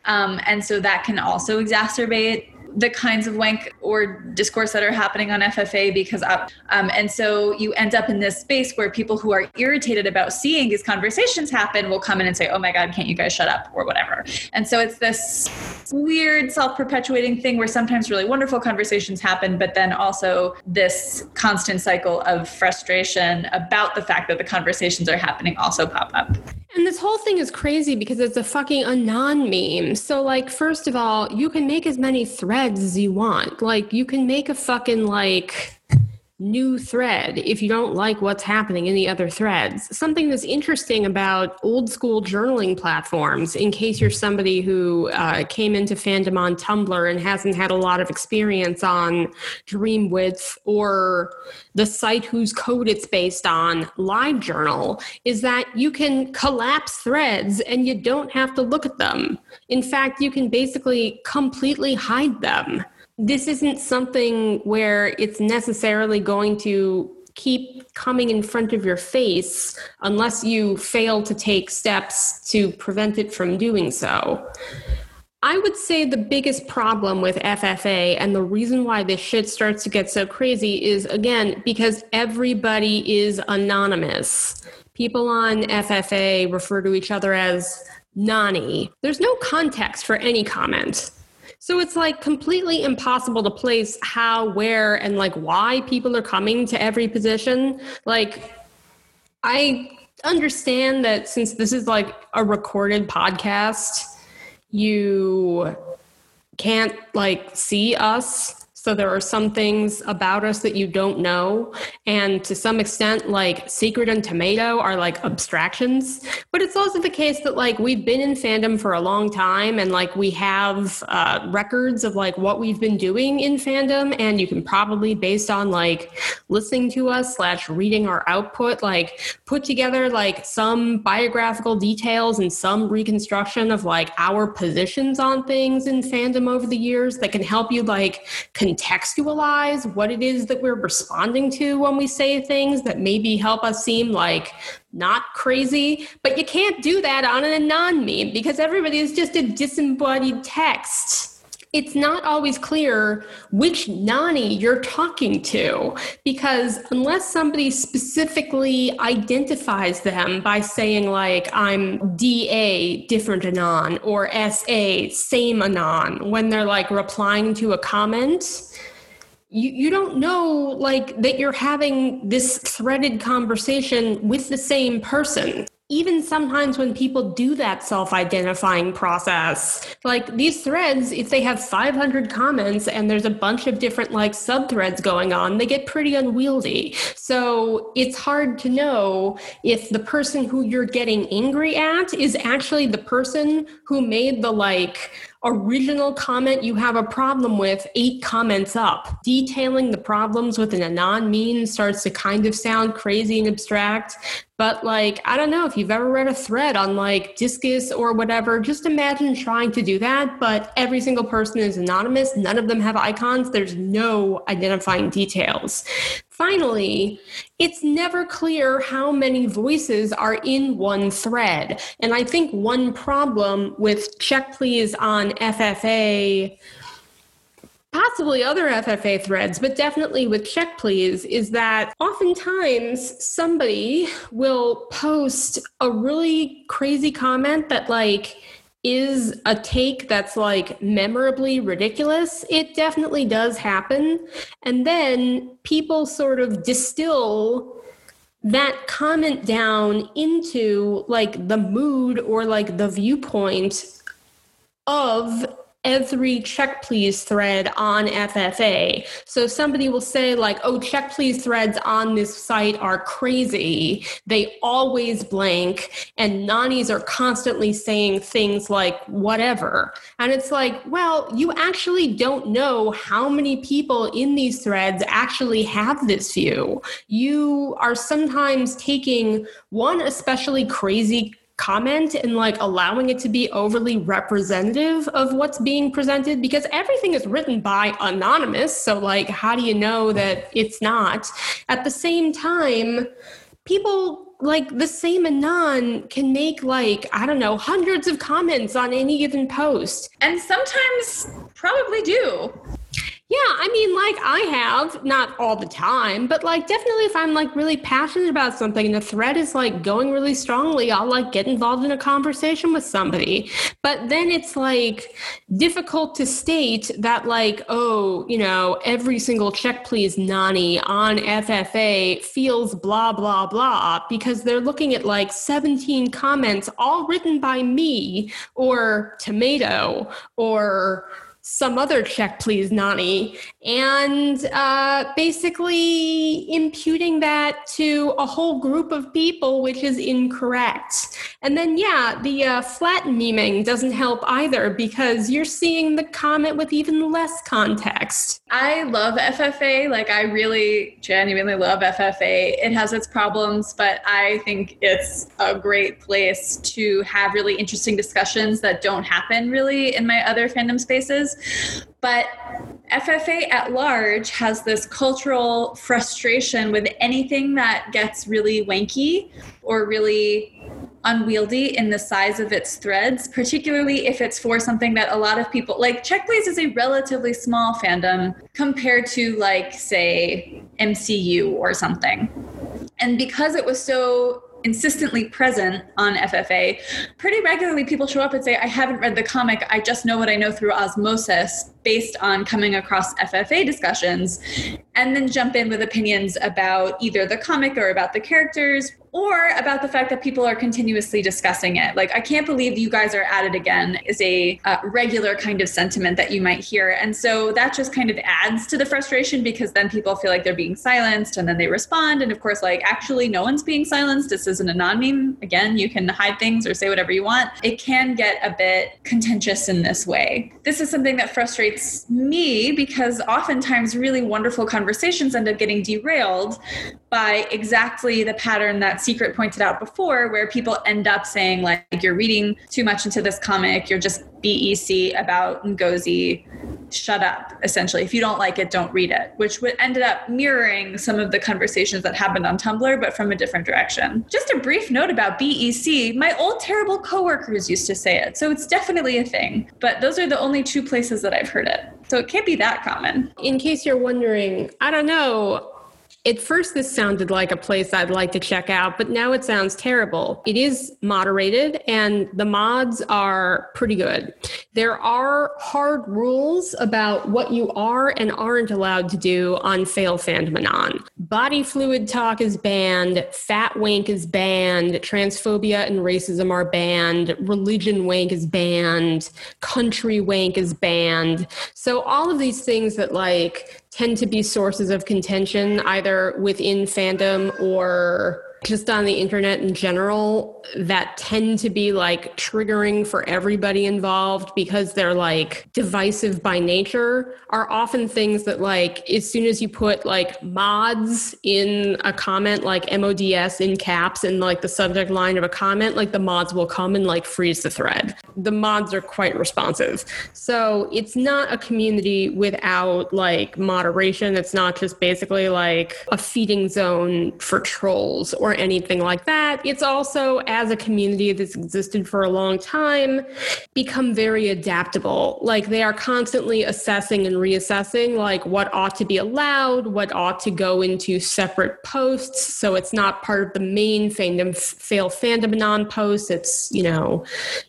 Um, and so that can also exacerbate the kinds of wank or discourse that are happening on FFA because up. Um, and so you end up in this space where people who are irritated about seeing these conversations happen will come in and say, oh my God, can't you guys shut up or whatever. And so it's this weird self perpetuating thing where sometimes really wonderful conversations happen, but then also this constant cycle of frustration about the fact that the conversations are happening also pop up. And this whole thing is crazy because it's a fucking anon meme. So, like, first of all, you can make as many threads as you want. Like, you can make a fucking, like, new thread if you don't like what's happening in the other threads. Something that's interesting about old school journaling platforms, in case you're somebody who uh, came into fandom on Tumblr and hasn't had a lot of experience on Dreamwidth or the site whose code it's based on, LiveJournal, is that you can collapse threads and you don't have to look at them. In fact, you can basically completely hide them this isn't something where it's necessarily going to keep coming in front of your face unless you fail to take steps to prevent it from doing so. I would say the biggest problem with FFA and the reason why this shit starts to get so crazy is again because everybody is anonymous. People on FFA refer to each other as Nonny. There's no context for any comment. So it's like completely impossible to place how, where, and like why people are coming to every position. Like, I understand that since this is like a recorded podcast, you can't like see us so there are some things about us that you don't know. And to some extent, like Sekrit and Tomato are like abstractions. But it's also the case that like we've been in fandom for a long time and like we have uh, records of like what we've been doing in fandom. And you can probably, based on like listening to us slash reading our output, like put together like some biographical details and some reconstruction of like our positions on things in fandom over the years that can help you like contextualize what it is that we're responding to when we say things that maybe help us seem like not crazy. But you can't do that on an anon meme because everybody is just a disembodied text it's not always clear which Nonny you're talking to because unless somebody specifically identifies them by saying, like, I'm DA, different Anon, or SA, same Anon, when they're like replying to a comment, you, you don't know like that you're having this threaded conversation with the same person even sometimes when people do that self identifying process, like these threads, if they have 500 comments and there's a bunch of different like sub threads going on, they get pretty unwieldy. So it's hard to know if the person who you're getting angry at is actually the person who made the like, original comment you have a problem with eight comments up. Detailing the problems with an anon meme starts to kind of sound crazy and abstract, But like, I don't know if you've ever read a thread on like Disqus or whatever, just imagine trying to do that, but every single person is anonymous. None of them have icons. There's no identifying details. Finally, it's never clear how many voices are in one thread. And I think one problem with check please on FFA possibly other FFA threads, but definitely with check please, is that oftentimes somebody will post a really crazy comment that like is a take that's like memorably ridiculous. It definitely does happen. And then people sort of distill that comment down into like the mood or like the viewpoint of every check please thread on FFA. So somebody will say, like, oh, check please threads on this site are crazy. They always blank, and nonnies are constantly saying things like whatever. And it's like, well, you actually don't know how many people in these threads actually have this view. You are sometimes taking one especially crazy comment and like allowing it to be overly representative of what's being presented because everything is written by anonymous. So like how do you know that it's not? At the same time people like the same anon can make like i don't know hundreds of comments on any given post. And sometimes probably do yeah, I mean, like I have, not all the time, but like definitely if I'm like really passionate about something and the thread is like going really strongly, I'll like get involved in a conversation with somebody. But then it's like difficult to state that, like, oh, you know, every single check please nonny on FFA feels blah, blah, blah, because they're looking at like 17 comments all written by me or tomato or some other check, please, Nonny, and uh, basically imputing that to a whole group of people, which is incorrect. And then, yeah, the uh, flat memeing doesn't help either because you're seeing the comment with even less context. I love FFA. Like, I really genuinely love FFA. It has its problems, but I think it's a great place to have really interesting discussions that don't happen really in my other fandom spaces. But FFA at large has this cultural frustration with anything that gets really wanky or really unwieldy in the size of its threads, particularly if it's for something that a lot of people like. Check Please is a relatively small fandom compared to, like, say, MCU or something. And because it was so insistently present on FFA, pretty regularly people show up and say, I haven't read the comic, I just know what I know through osmosis based on coming across FFA discussions, and then jump in with opinions about either the comic or about the characters or about the fact that people are continuously discussing it. Like, I can't believe you guys are at it again is a uh, regular kind of sentiment that you might hear. And so that just kind of adds to the frustration because then people feel like they're being silenced and then they respond. And of course, like, actually, no one's being silenced. This isn't a non meme. Again, you can hide things or say whatever you want. It can get a bit contentious in this way. This is something that frustrates me because oftentimes really wonderful conversations end up getting derailed by exactly the pattern that Sekrit pointed out before, where people end up saying, like, you're reading too much into this comic, you're just BEC about Ngozi, shut up, essentially. If you don't like it, don't read it, which would ended up mirroring some of the conversations that happened on Tumblr, but from a different direction. Just a brief note about BEC. My old terrible coworkers used to say it, so it's definitely a thing. But those are the only two places that I've heard it. So it can't be that common. In case you're wondering, I don't know. At first, this sounded like a place I'd like to check out, but now it sounds terrible. It is moderated, and the mods are pretty good. There are hard rules about what you are and aren't allowed to do on Fail Fandom Body fluid talk is banned, fat wank is banned, transphobia and racism are banned, religion wank is banned, country wank is banned. So, all of these things that, like, tend to be sources of contention either within fandom or just on the internet in general that tend to be like triggering for everybody involved because they're like divisive by nature are often things that like as soon as you put like mods in a comment like mods in caps in like the subject line of a comment like the mods will come and like freeze the thread. The mods are quite responsive. So it's not a community without like moderation. It's not just basically like a feeding zone for trolls or anything like that. It's also as a community that's existed for a long time become very adaptable. Like they are constantly assessing and reassessing like what ought to be allowed what ought to go into separate posts. So it's not part of the main fandom fail fandom non posts it's you know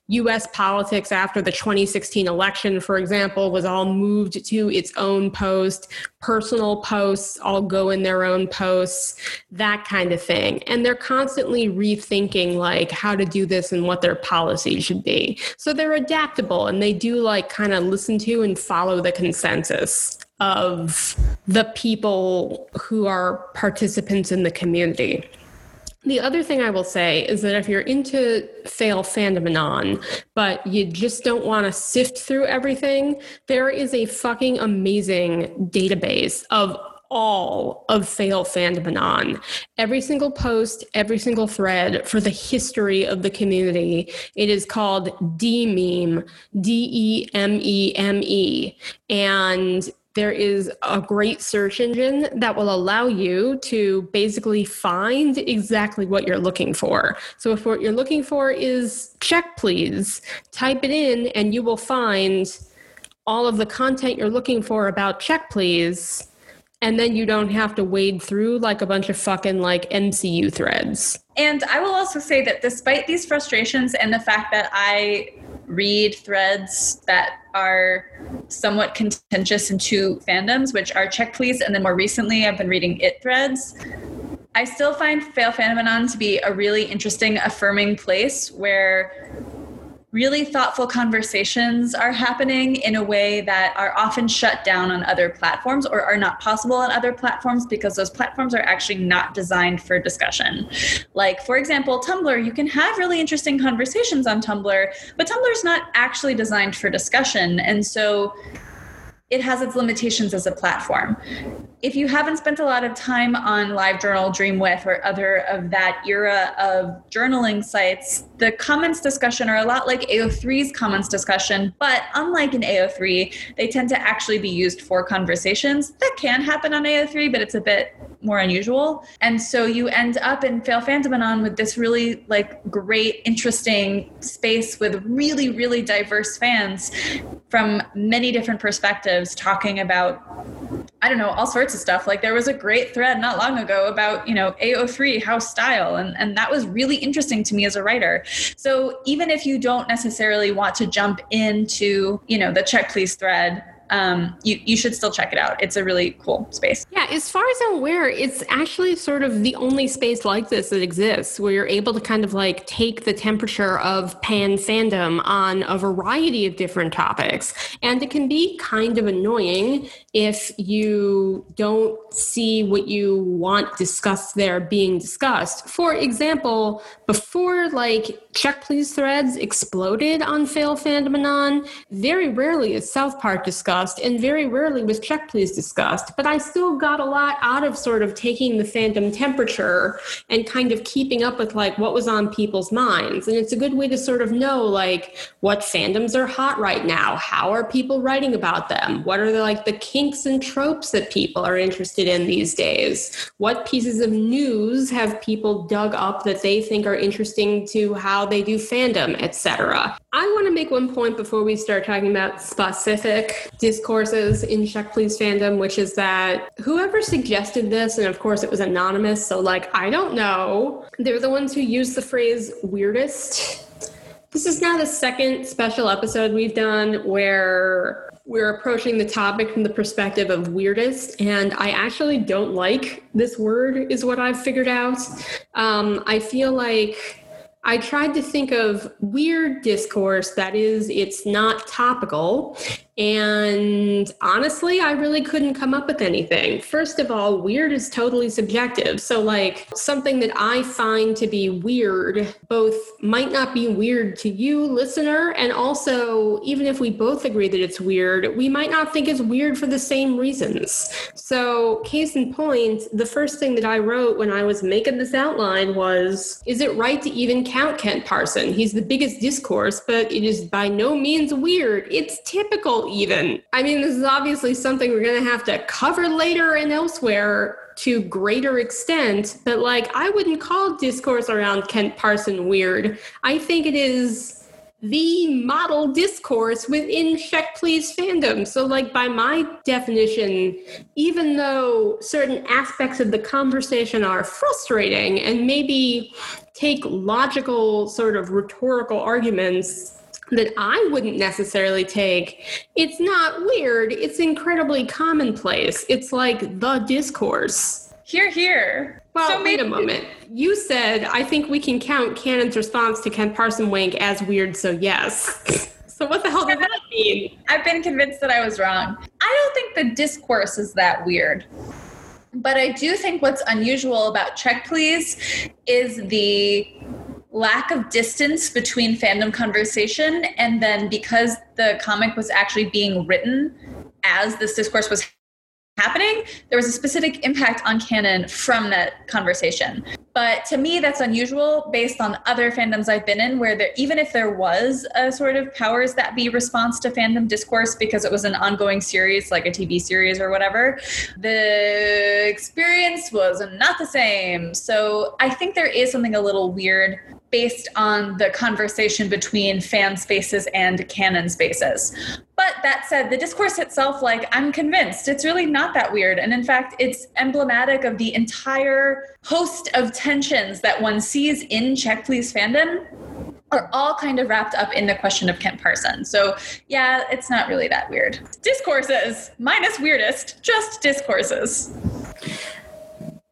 us politics after the 2016 election for example was all moved to its own post personal posts all go in their own posts that kind of thing. And they're constantly rethinking like how to do this and what their policy should be. So they're adaptable and they do like kind of listen to and follow the consensus of the people who are participants in the community the other thing I will say is that if you're into fail fandom but you just don't want to sift through everything, there is a fucking amazing database of all of fail fandom every single post every single thread for the history of the community. It is called d-meme d-e-m-e-m-e and there is a great search engine that will allow you to basically find exactly what you're looking for. So, if what you're looking for is check please, type it in and you will find all of the content you're looking for about check please. And then you don't have to wade through like a bunch of fucking like MCU threads. And I will also say that despite these frustrations and the fact that I read threads that are somewhat contentious in two fandoms, which are Check Please, and then more recently I've been reading It threads. I still find Fail Fandom Anon to be a really interesting, affirming place where really thoughtful conversations are happening in a way that are often shut down on other platforms or are not possible on other platforms because those platforms are actually not designed for discussion. Like, for example, Tumblr, you can have really interesting conversations on Tumblr, but Tumblr is not actually designed for discussion. And so it has its limitations as a platform. If you haven't spent a lot of time on LiveJournal, Dreamwidth, or other of that era of journaling sites, the comments discussion are a lot like AO3's comments discussion, but unlike in AO3, they tend to actually be used for conversations. That can happen on AO3, but it's a bit more unusual. And so you end up in Fail Fandom Anon with this really like great, interesting space with really, really diverse fans from many different perspectives talking about I don't know, all sorts of stuff. Like there was a great thread not long ago about, you know, AO3 house style. And, and that was really interesting to me as a writer. So even if you don't necessarily want to jump into, you know, the check please thread, um, you, you should still check it out. It's a really cool space. Yeah, as far as I'm aware, it's actually sort of the only space like this that exists where you're able to kind of like take the temperature of pan fandom on a variety of different topics. And it can be kind of annoying if you don't see what you want discussed there being discussed. For example, before like check please threads exploded on Fail Fandomanon, very rarely is South Park discussed and very rarely was check please discussed. But I still got a lot out of sort of taking the fandom temperature and kind of keeping up with like what was on people's minds. And it's a good way to sort of know like what fandoms are hot right now. How are people writing about them? What are the like the kinks and tropes that people are interested in these days? What pieces of news have people dug up that they think are interesting to how they do fandom, etc. I want to make one point before we start talking about specific discourses in Check Please fandom, which is that whoever suggested this, and of course it was anonymous, so like I don't know, they're the ones who used the phrase weirdest. This is now the second special episode we've done where we're approaching the topic from the perspective of weirdest, and I actually don't like this word, is what I've figured out. Um, I feel like I tried to think of weird discourse that is, it's not topical. And honestly, I really couldn't come up with anything. First of all, weird is totally subjective. So, like, something that I find to be weird both might not be weird to you, listener, and also, even if we both agree that it's weird, we might not think it's weird for the same reasons. So, case in point, the first thing that I wrote when I was making this outline was Is it right to even count Kent Parson? He's the biggest discourse, but it is by no means weird. It's typical even. I mean, this is obviously something we're going to have to cover later and elsewhere to greater extent, but like I wouldn't call discourse around Kent Parson weird. I think it is the model discourse within Check Please fandom. So, like, by my definition, even though certain aspects of the conversation are frustrating and maybe take logical, sort of rhetorical arguments that I wouldn't necessarily take, it's not weird. It's incredibly commonplace. It's like the discourse. Here, here. Well, so wait a moment. You said, I think we can count canon's response to Kent Parson wank as weird, so yes. so what the hell does that mean? I've been convinced that I was wrong. I don't think the discourse is that weird. But I do think what's unusual about Check Please is the lack of distance between fandom conversation and then because the comic was actually being written as this discourse was happening there was a specific impact on canon from that conversation. But to me that's unusual based on other fandoms i've been in where there even if there was a sort of powers that be response to fandom discourse because it was an ongoing series like a tv series or whatever the experience was not the same. So i think there is something a little weird based on the conversation between fan spaces and canon spaces. But that said, the discourse itself, like, I'm convinced it's really not that weird. And in fact, it's emblematic of the entire host of tensions that one sees in Check Please fandom are all kind of wrapped up in the question of Kent Parson. So, yeah, it's not really that weird. Discourses, minus weirdest, just discourses.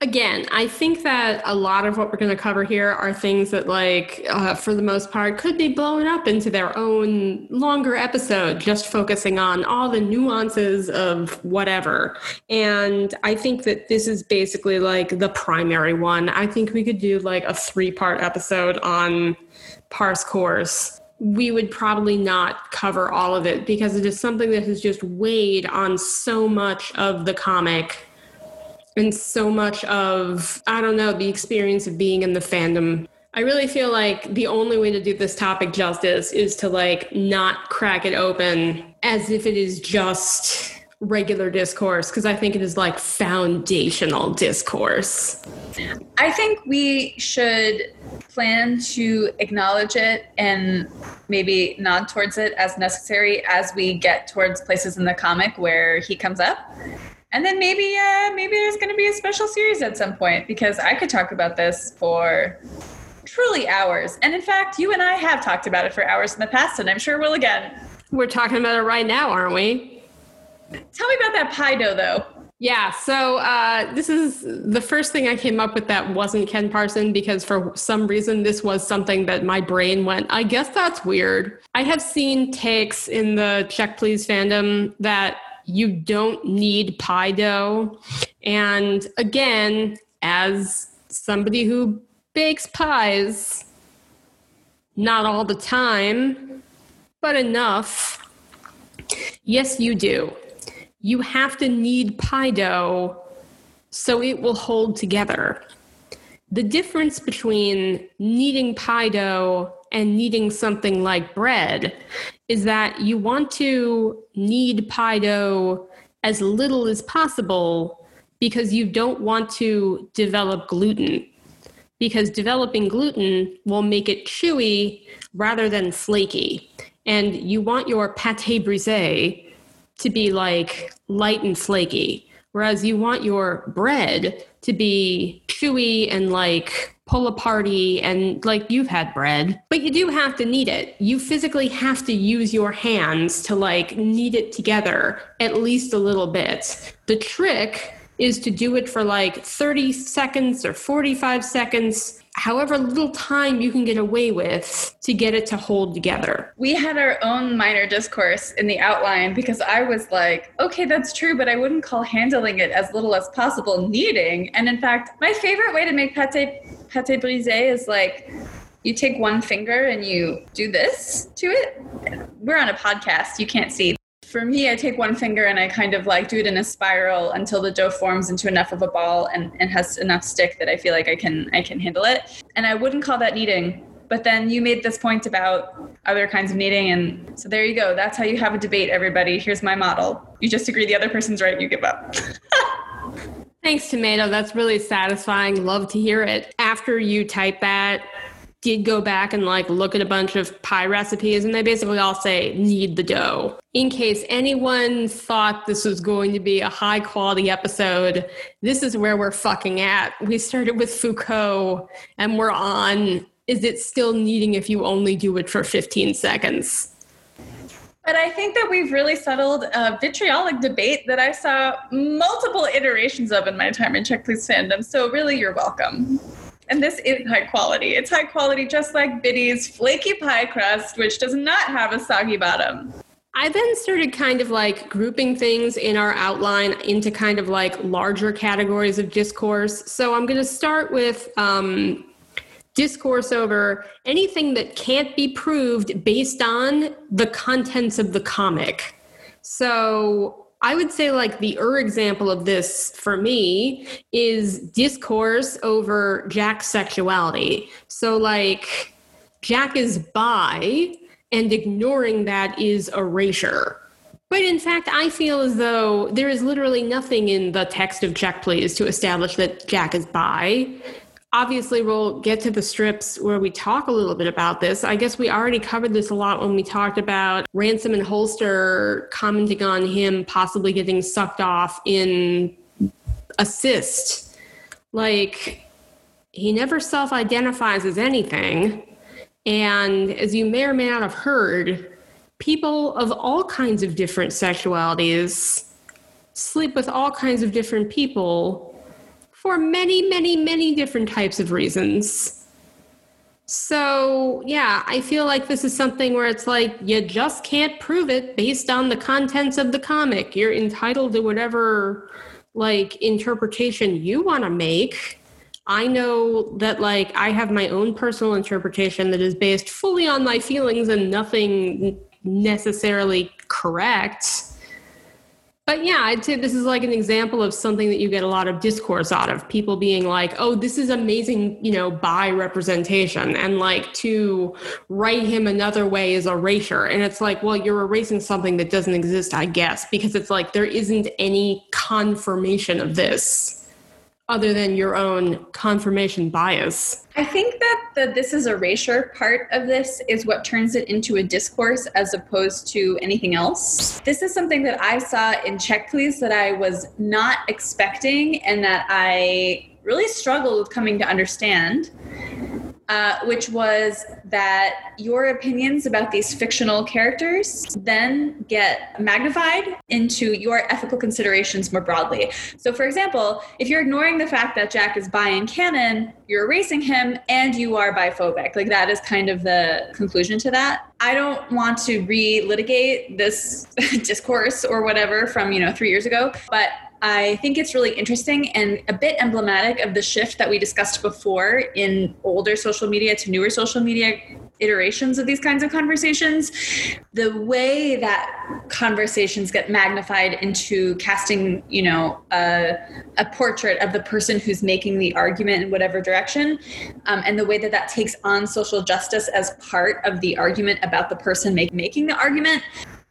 Again, I think that a lot of what we're going to cover here are things that, like, uh, for the most part, could be blown up into their own longer episode, just focusing on all the nuances of whatever. And I think that this is basically like the primary one. I think we could do like a three part episode on Parse Course we would probably not cover all of it because it is something that has just weighed on so much of the comic and so much of i don't know the experience of being in the fandom. I really feel like the only way to do this topic justice is to like not crack it open as if it is just regular discourse because i think it is like foundational discourse. I think we should plan to acknowledge it and maybe nod towards it as necessary as we get towards places in the comic where he comes up and then maybe uh, maybe there's going to be a special series at some point because I could talk about this for truly hours. And in fact, you and I have talked about it for hours in the past, and I'm sure we'll again. We're talking about it right now, aren't we? Tell me about that pie dough, though. Yeah, so uh, this is the first thing I came up with that wasn't Kent Parson because for some reason this was something that my brain went, I guess that's weird. I have seen takes in the Check Please fandom that you don't need pie dough. And again, as somebody who bakes pies, not all the time, but enough. Yes, you do. You have to knead pie dough so it will hold together. The difference between kneading pie dough and kneading something like bread is that you want to knead pie dough as little as possible because you don't want to develop gluten. Because developing gluten will make it chewy rather than flaky. And you want your pate brisé to be like light and flaky, whereas you want your bread to be chewy and like pull a party and like you've had bread, but you do have to knead it. You physically have to use your hands to like knead it together at least a little bit. The trick is to do it for like 30 seconds or 45 seconds however little time you can get away with to get it to hold together. We had our own minor discourse in the outline because I was like, okay, that's true, but I wouldn't call handling it as little as possible kneading. And in fact, my favorite way to make pate pate brisé is like you take one finger and you do this to it. We're on a podcast, you can't see for me, I take one finger and I kind of like do it in a spiral until the dough forms into enough of a ball and, and has enough stick that I feel like I can I can handle it. And I wouldn't call that kneading. But then you made this point about other kinds of kneading, and so there you go. That's how you have a debate, everybody. Here's my model. You just agree the other person's right, you give up. Thanks, Tomato. That's really satisfying. Love to hear it. After you type that, did go back and like look at a bunch of pie recipes and they basically all say knead the dough. In case anyone thought this was going to be a high quality episode, this is where we're fucking at. We started with Foucault and we're on is it still kneading if you only do it for 15 seconds? But I think that we've really settled a vitriolic debate that I saw multiple iterations of in my time in Check Please fandom. So really, you're welcome. And this is high quality. It's high quality just like Bitty's flaky pie crust, which does not have a soggy bottom. I then started kind of like grouping things in our outline into kind of like larger categories of discourse. So I'm going to start with um, discourse over anything that can't be proved based on the contents of the comic. So I would say like the er example of this for me is discourse over Jack's sexuality. So like Jack is bi and ignoring that is erasure. But in fact, I feel as though there is literally nothing in the text of Check Please to establish that Jack is bi obviously we'll get to the strips where we talk a little bit about this. I guess we already covered this a lot when we talked about Ransom and Holster commenting on him possibly getting sucked off in assist. Like he never self-identifies as anything. And as you may or may not have heard, people of all kinds of different sexualities sleep with all kinds of different people for many, many, many different types of reasons. So, yeah, I feel like this is something where it's like you just can't prove it based on the contents of the comic. You're entitled to whatever like interpretation you want to make. I know that like I have my own personal interpretation that is based fully on my feelings and nothing necessarily correct. But yeah, I'd say this is like an example of something that you get a lot of discourse out of people being like, oh, this is amazing, you know, by representation. And like to write him another way is erasure. And it's like, well, you're erasing something that doesn't exist, I guess, because it's like there isn't any confirmation of this other than your own confirmation bias. I think that the this is erasure part of this is what turns it into a discourse as opposed to anything else. This is something that I saw in Check Please that I was not expecting and that I really struggled with coming to understand uh, which was that your opinions about these fictional characters then get magnified into your ethical considerations more broadly. So, for example, if you're ignoring the fact that Jack is bi in canon, you're erasing him and you are biphobic. Like, that is kind of the conclusion to that. I don't want to re-litigate this discourse or whatever from, you know, three years ago, but I think it's really interesting and a bit emblematic of the shift that we discussed before in older social media to newer social media iterations of these kinds of conversations. The way that conversations get magnified into casting, you know, a, a portrait of the person who's making the argument in whatever direction, um, and the way that that takes on social justice as part of the argument about the person make, making the argument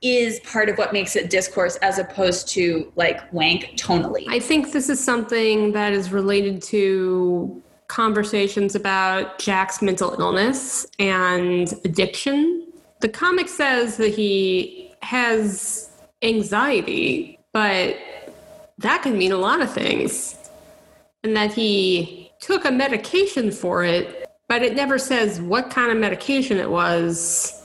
is part of what makes it discourse as opposed to like wank tonally. I think this is something that is related to conversations about Jack's mental illness and addiction. The comic says that he has anxiety, but that can mean a lot of things. And that he took a medication for it, but it never says what kind of medication it was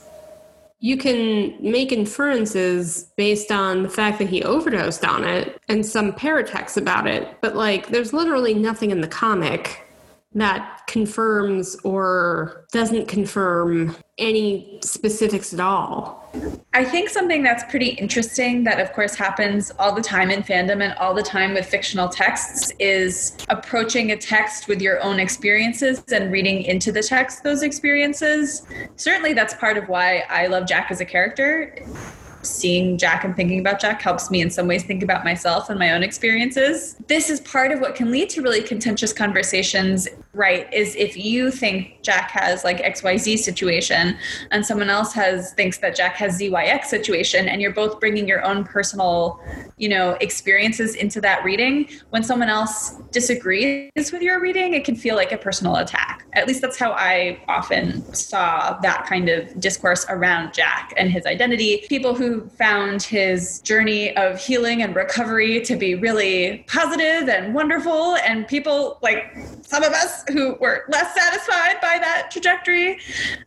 you can make inferences based on the fact that he overdosed on it and some paratexts about it. But like, there's literally nothing in the comic that confirms or doesn't confirm any specifics at all. I think something that's pretty interesting that, of course, happens all the time in fandom and all the time with fictional texts is approaching a text with your own experiences and reading into the text those experiences. Certainly, that's part of why I love Jack as a character seeing Jack and thinking about Jack helps me in some ways think about myself and my own experiences. This is part of what can lead to really contentious conversations, right? Is if you think Jack has like XYZ situation and someone else has thinks that Jack has ZYX situation and you're both bringing your own personal, you know, experiences into that reading, when someone else disagrees with your reading, it can feel like a personal attack. At least that's how I often saw that kind of discourse around Jack and his identity. People who found his journey of healing and recovery to be really positive and wonderful, and people like some of us who were less satisfied by that trajectory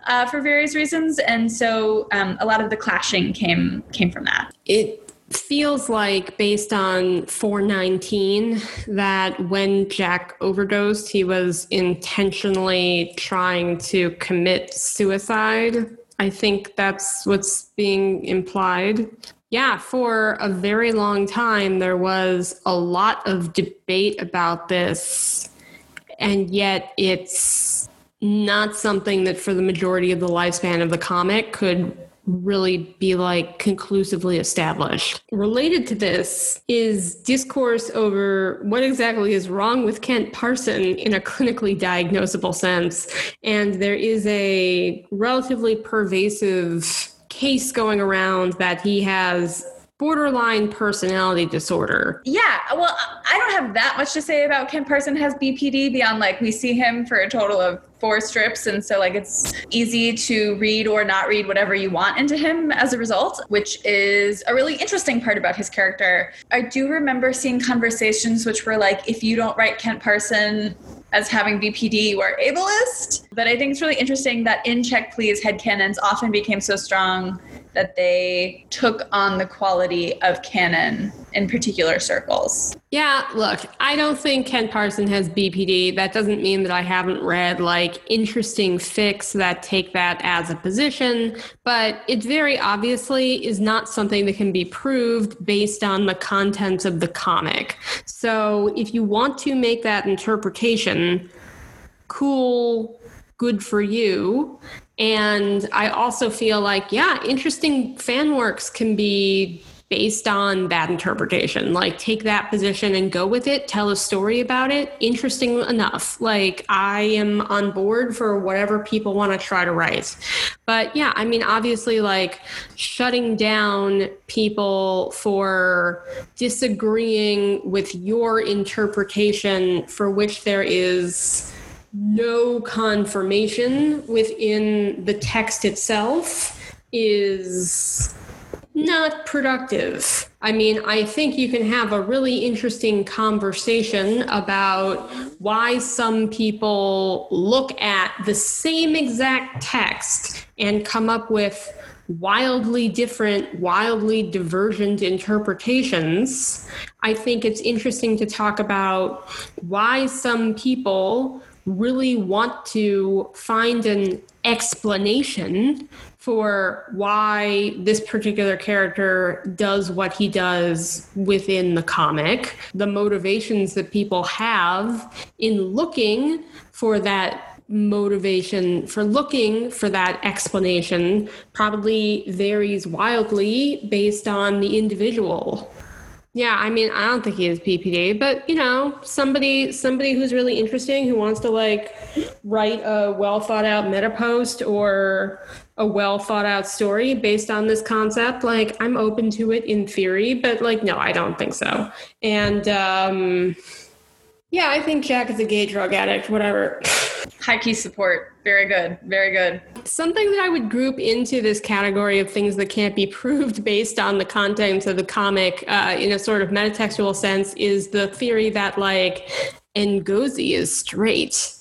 uh, for various reasons. And so um, a lot of the clashing came came from that. It feels like based on 419 that when jack overdosed he was intentionally trying to commit suicide I think that's what's being implied. Yeah, for a very long time, there was a lot of debate about this, and yet it's not something that for the majority of the lifespan of the comic could really be like conclusively established. Related to this is discourse over what exactly is wrong with Kent Parson in a clinically diagnosable sense. And there is a relatively pervasive case going around that he has borderline personality disorder. Yeah, well, I don't have that much to say about Kent Parson has BPD beyond like we see him for a total of four strips and so like it's easy to read or not read whatever you want into him as a result which is a really interesting part about his character i do remember seeing conversations which were like if you don't write kent parson as having BPD you are ableist. But I think it's really interesting that in Check Please head headcanons often became so strong that they took on the quality of canon in particular circles. Yeah, look, I don't think Kent Parson has BPD. That doesn't mean that I haven't read like interesting fics that take that as a position, but it very obviously is not something that can be proved based on the contents of the comic. So if you want to make that interpretation, cool, good for you. And I also feel like, yeah, interesting fan works can be based on that interpretation. Like, take that position and go with it, tell a story about it. Interesting enough. Like, I am on board for whatever people want to try to write. But yeah, I mean, obviously, like, shutting down people for disagreeing with your interpretation for which there is no confirmation within the text itself is not productive. I mean, I think you can have a really interesting conversation about why some people look at the same exact text and come up with wildly different, wildly divergent interpretations. I think it's interesting to talk about why some people really want to find an explanation for why this particular character does what he does within the comic, the motivations that people have in looking for that motivation for looking for that explanation probably varies wildly based on the individual. Yeah, I mean, I don't think he has BPD, but you know, somebody somebody who's really interesting who wants to like write a well thought out meta post or a well thought out story based on this concept, like I'm open to it in theory, but like no, I don't think so. And um yeah, I think Jack is a gay drug addict, whatever. High key support. Very good. Very good. Something that I would group into this category of things that can't be proved based on the contents of the comic uh, in a sort of metatextual sense is the theory that, like, Ngozi is straight.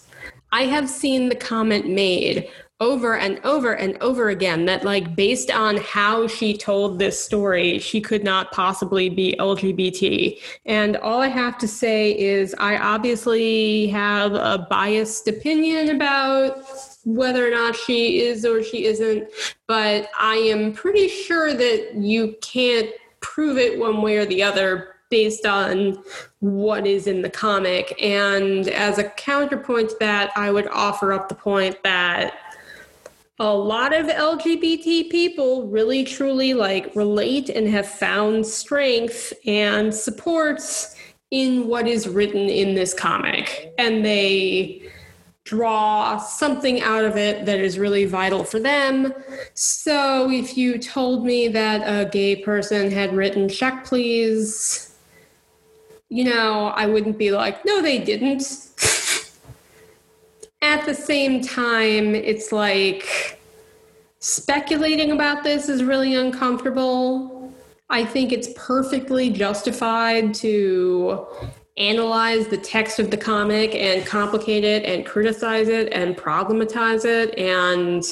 I have seen the comment made over and over and over again that like based on how she told this story she could not possibly be lgbt and all i have to say is i obviously have a biased opinion about whether or not she is or she isn't but i am pretty sure that you can't prove it one way or the other based on what is in the comic. And as a counterpoint to that, I would offer up the point that a lot of LGBT people really truly like relate and have found strength and supports in what is written in this comic. And they draw something out of it that is really vital for them. So if you told me that a gay person had written check please you know, I wouldn't be like, no, they didn't. At the same time, it's like speculating about this is really uncomfortable. I think it's perfectly justified to analyze the text of the comic and complicate it and criticize it and problematize it and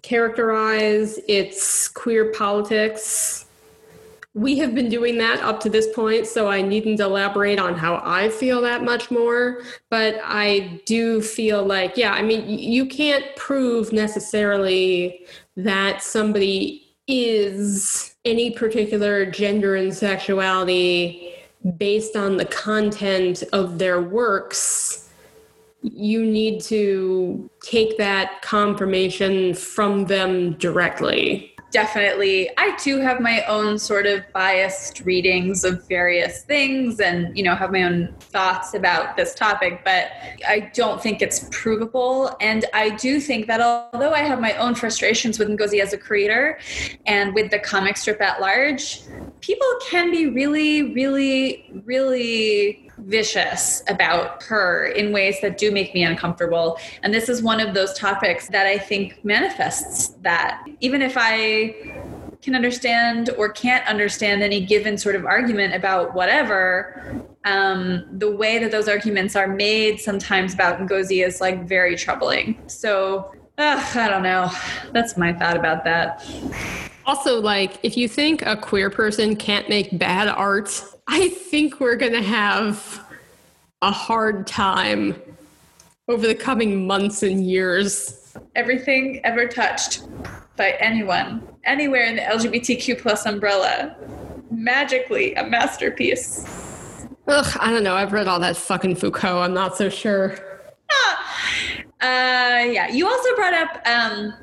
characterize its queer politics we have been doing that up to this point, so I needn't elaborate on how I feel that much more. But I do feel like, yeah, I mean, you can't prove necessarily that somebody is any particular gender and sexuality based on the content of their works. You need to take that confirmation from them directly definitely i too have my own sort of biased readings of various things and you know have my own thoughts about this topic but i don't think it's provable. And i do think that although i have my own frustrations with ngozi as a creator and with the comic strip at large people can be really really really vicious about her in ways that do make me uncomfortable. And this is one of those topics that I think manifests that. Even if I can understand or can't understand any given sort of argument about whatever, um, the way that those arguments are made sometimes about Ngozi is like very troubling. So, uh, I don't know. That's my thought about that. Also, like, if you think a queer person can't make bad art, I think we're going to have a hard time over the coming months and years. Everything ever touched by anyone, anywhere in the LGBTQ plus umbrella, magically a masterpiece. Ugh, I don't know. I've read all that fucking Foucault. I'm not so sure. Ah. Uh, yeah. You also brought up um,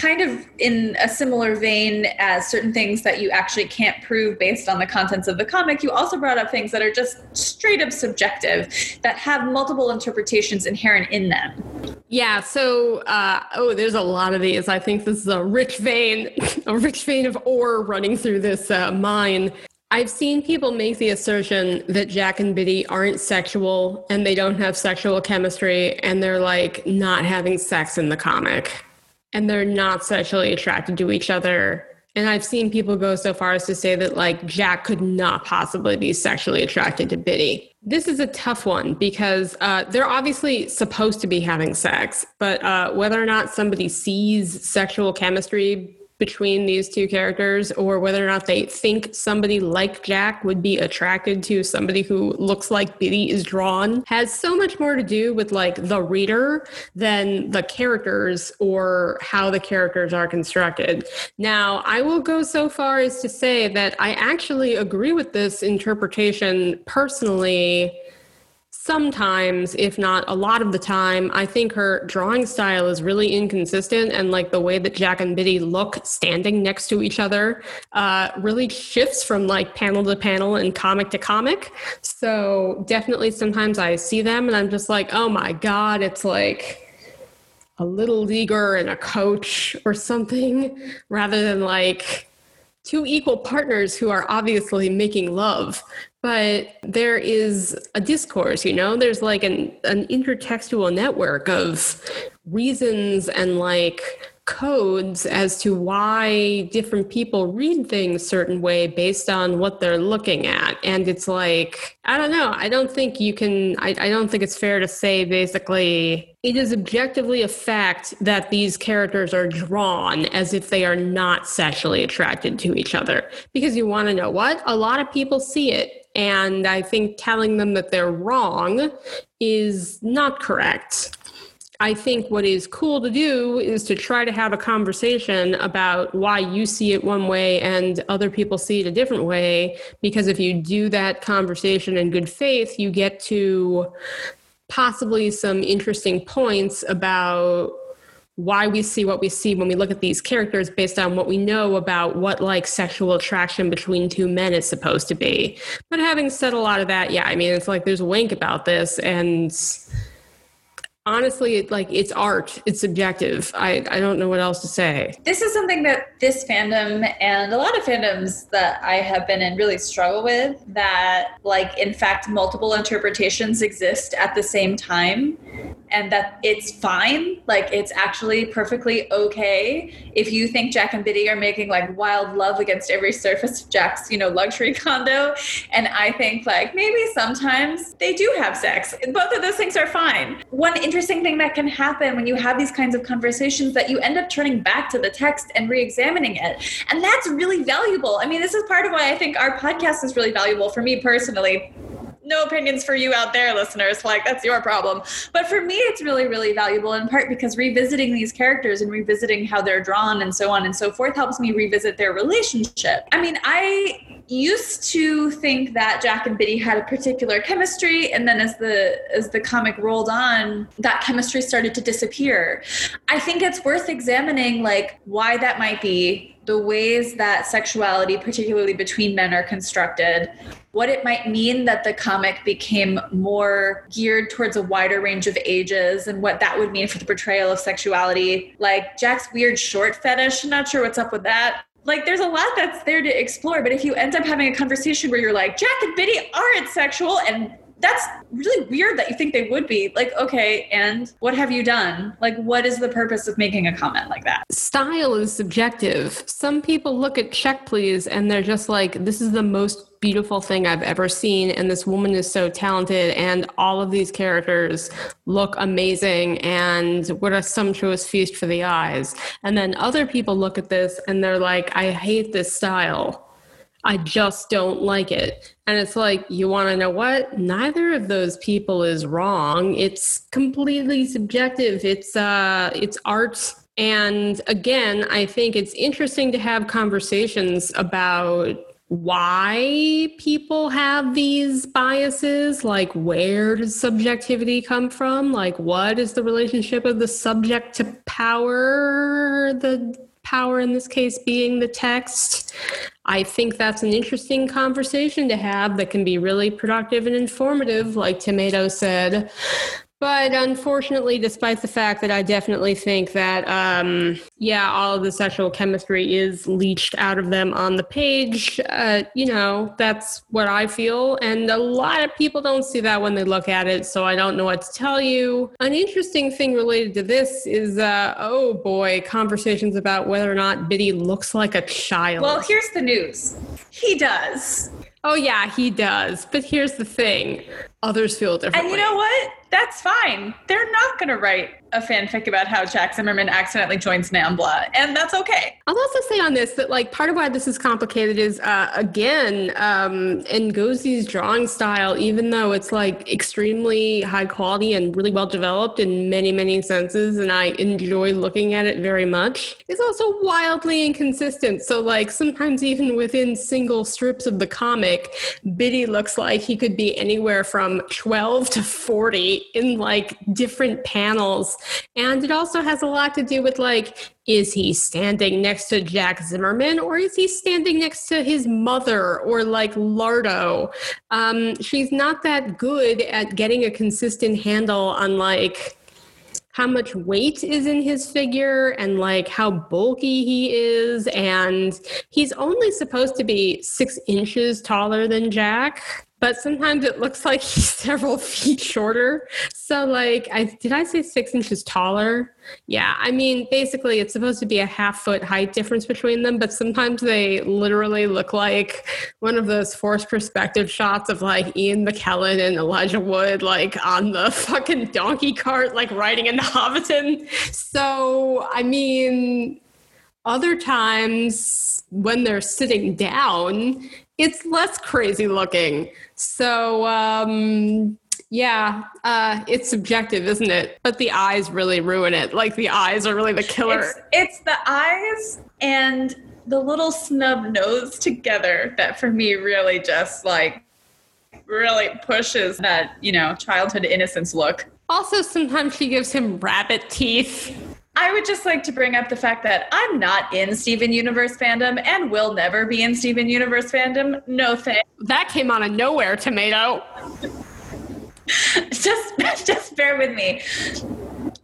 kind of in a similar vein as certain things that you actually can't prove based on the contents of the comic, you also brought up things that are just straight up subjective that have multiple interpretations inherent in them. Yeah, so uh, oh, there's a lot of these. I think this is a rich vein, a rich vein of ore running through this uh, mine. I've seen people make the assertion that Jack and Bitty aren't sexual and they don't have sexual chemistry and they're like not having sex in the comic and they're not sexually attracted to each other. And I've seen people go so far as to say that like Jack could not possibly be sexually attracted to Bitty. This is a tough one because uh, they're obviously supposed to be having sex, but uh, whether or not somebody sees sexual chemistry between these two characters or whether or not they think somebody like Jack would be attracted to somebody who looks like Bitty is drawn has so much more to do with like the reader than the characters or how the characters are constructed. Now, I will go so far as to say that I actually agree with this interpretation personally sometimes, if not a lot of the time, I think her drawing style is really inconsistent. And like the way that Jack and Bitty look standing next to each other uh, really shifts from like panel to panel and comic to comic. So definitely sometimes I see them and I'm just like, oh my God, it's like a little leaguer and a coach or something rather than like two equal partners who are obviously making love but there is a discourse you know? There's like an, an intertextual network of reasons and like codes as to why different people read things certain way based on what they're looking at. And it's like i don't know. I don't think you can I, I don't think it's fair to say basically it is objectively a fact that these characters are drawn as if they are not sexually attracted to each other. Because you want to know what? A lot of people see it and i think telling them that they're wrong is not correct I think what is cool to do is to try to have a conversation about why you see it one way and other people see it a different way. Because if you do that conversation in good faith, you get to possibly some interesting points about why we see what we see when we look at these characters based on what we know about what like sexual attraction between two men is supposed to be. But having said a lot of that, yeah, I mean, it's like there's a wank about this and honestly it, like it's art. It's subjective. I i don't know what else to say. This is something that this fandom and a lot of fandoms that i have been in really struggle with that like in fact multiple interpretations exist at the same time and that it's fine. Like it's actually perfectly okay if you think Jack and Bitty are making like wild love against every surface of Jack's, you know, luxury condo. And I think like maybe sometimes they do have sex. Both of those things are fine. One interesting thing that can happen when you have these kinds of conversations that you end up turning back to the text and re-examining it. And that's really valuable. I mean, this is part of why I think our podcast is really valuable for me personally no opinions for you out there, listeners. Like, that's your problem. But for me, it's really, really valuable in part because revisiting these characters and revisiting how they're drawn and so on and so forth helps me revisit their relationship. I mean, I used to think that Jack and Bitty had a particular chemistry, and then as the as the comic rolled on, that chemistry started to disappear. I think it's worth examining like why that might be, the ways that sexuality, particularly between men, are constructed, what it might mean that the comic became more geared towards a wider range of ages and what that would mean for the portrayal of sexuality. Like Jack's weird short fetish, I'm not sure what's up with that. Like there's a lot that's there to explore, but if you end up having a conversation where you're like, Jack and Bitty aren't sexual and that's really weird that you think they would be. Like, okay, and what have you done? Like, what is the purpose of making a comment like that? Style is subjective. Some people look at Check Please and they're just like, this is the most beautiful thing I've ever seen. And this woman is so talented, and all of these characters look amazing. And what a sumptuous feast for the eyes. And then other people look at this and they're like, I hate this style I just don't like it. And it's like, you want to know what? Neither of those people is wrong. It's completely subjective. It's uh it's art and again, I think it's interesting to have conversations about why people have these biases like where does subjectivity come from like what is the relationship of the subject to power the power in this case being the text. I think that's an interesting conversation to have that can be really productive and informative, like Tomato said. But unfortunately, despite the fact that I definitely think that, um, yeah, all of the sexual chemistry is leached out of them on the page, uh, you know, that's what I feel. And a lot of people don't see that when they look at it. So I don't know what to tell you. An interesting thing related to this is, uh, oh boy, conversations about whether or not Bitty looks like a child. Well, here's the news he does. Oh, yeah, he does. But here's the thing others feel differently. And you know what? That's fine. They're not going to write a fanfic about how Jack Zimmermann accidentally joins NAMBLA, and that's okay. I'll also say on this that like part of why this is complicated is uh, again um, Ngozi's drawing style, even though it's like extremely high quality and really well developed in many many senses, and I enjoy looking at it very much, is also wildly inconsistent. So like sometimes even within single strips of the comic, Bitty looks like he could be anywhere from 12 to 40 in like different panels and it also has a lot to do with like, is he standing next to Jack Zimmermann or is he standing next to his mother or like Lardo? Um, she's not that good at getting a consistent handle on like how much weight is in his figure and like how bulky he is. And he's only supposed to be six inches taller than Jack but sometimes it looks like he's several feet shorter. So, like, I did I say six inches taller? Yeah, I mean, basically, it's supposed to be a half foot height difference between them, but sometimes they literally look like one of those forced perspective shots of like Ian McKellen and Elijah Wood, like on the fucking donkey cart, like riding in the Hobbiton. So, I mean, other times when they're sitting down, it's less crazy looking. So, um, yeah, uh, it's subjective, isn't it? But the eyes really ruin it. Like the eyes are really the killer. It's, it's the eyes and the little snub nose together that for me really just like really pushes that, you know, childhood innocence look. Also, sometimes she gives him rabbit teeth. I would just like to bring up the fact that I'm not in Steven Universe fandom and will never be in Steven Universe fandom. No thanks. That came out of nowhere, tomato. just just bear with me.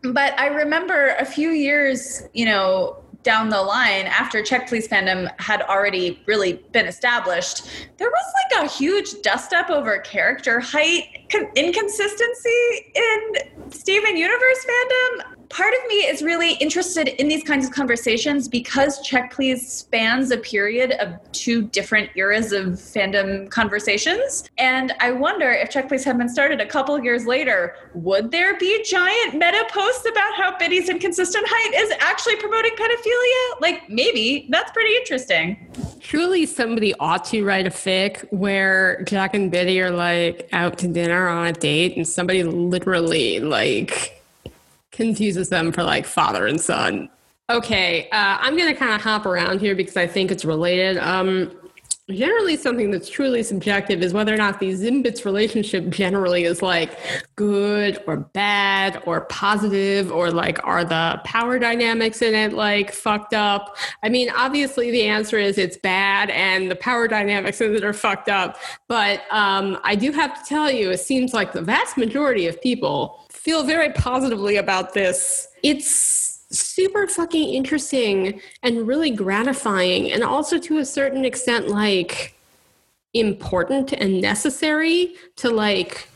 But I remember a few years, you know, down the line after Check Please fandom had already really been established, there was like a huge dust up over character height inconsistency in Steven Universe fandom part of me is really interested in these kinds of conversations because Check Please spans a period of two different eras of fandom conversations. And I wonder if Check Please had been started a couple years later, would there be giant meta posts about how Bitty's inconsistent height is actually promoting pedophilia? Like, maybe. That's pretty interesting. Truly, somebody ought to write a fic where Jack and Bitty are like out to dinner on a date and somebody literally like confuses them for like father and son. Okay, uh, I'm going to kind of hop around here because I think it's related. Um, generally, something that's truly subjective is whether or not the Zimbits relationship generally is like good or bad or positive or like are the power dynamics in it like fucked up. I mean, obviously, the answer is it's bad and the power dynamics in it are fucked up. But um, I do have to tell you, it seems like the vast majority of people feel very positively about this. It's super fucking interesting and really gratifying, and also to a certain extent, like important and necessary to like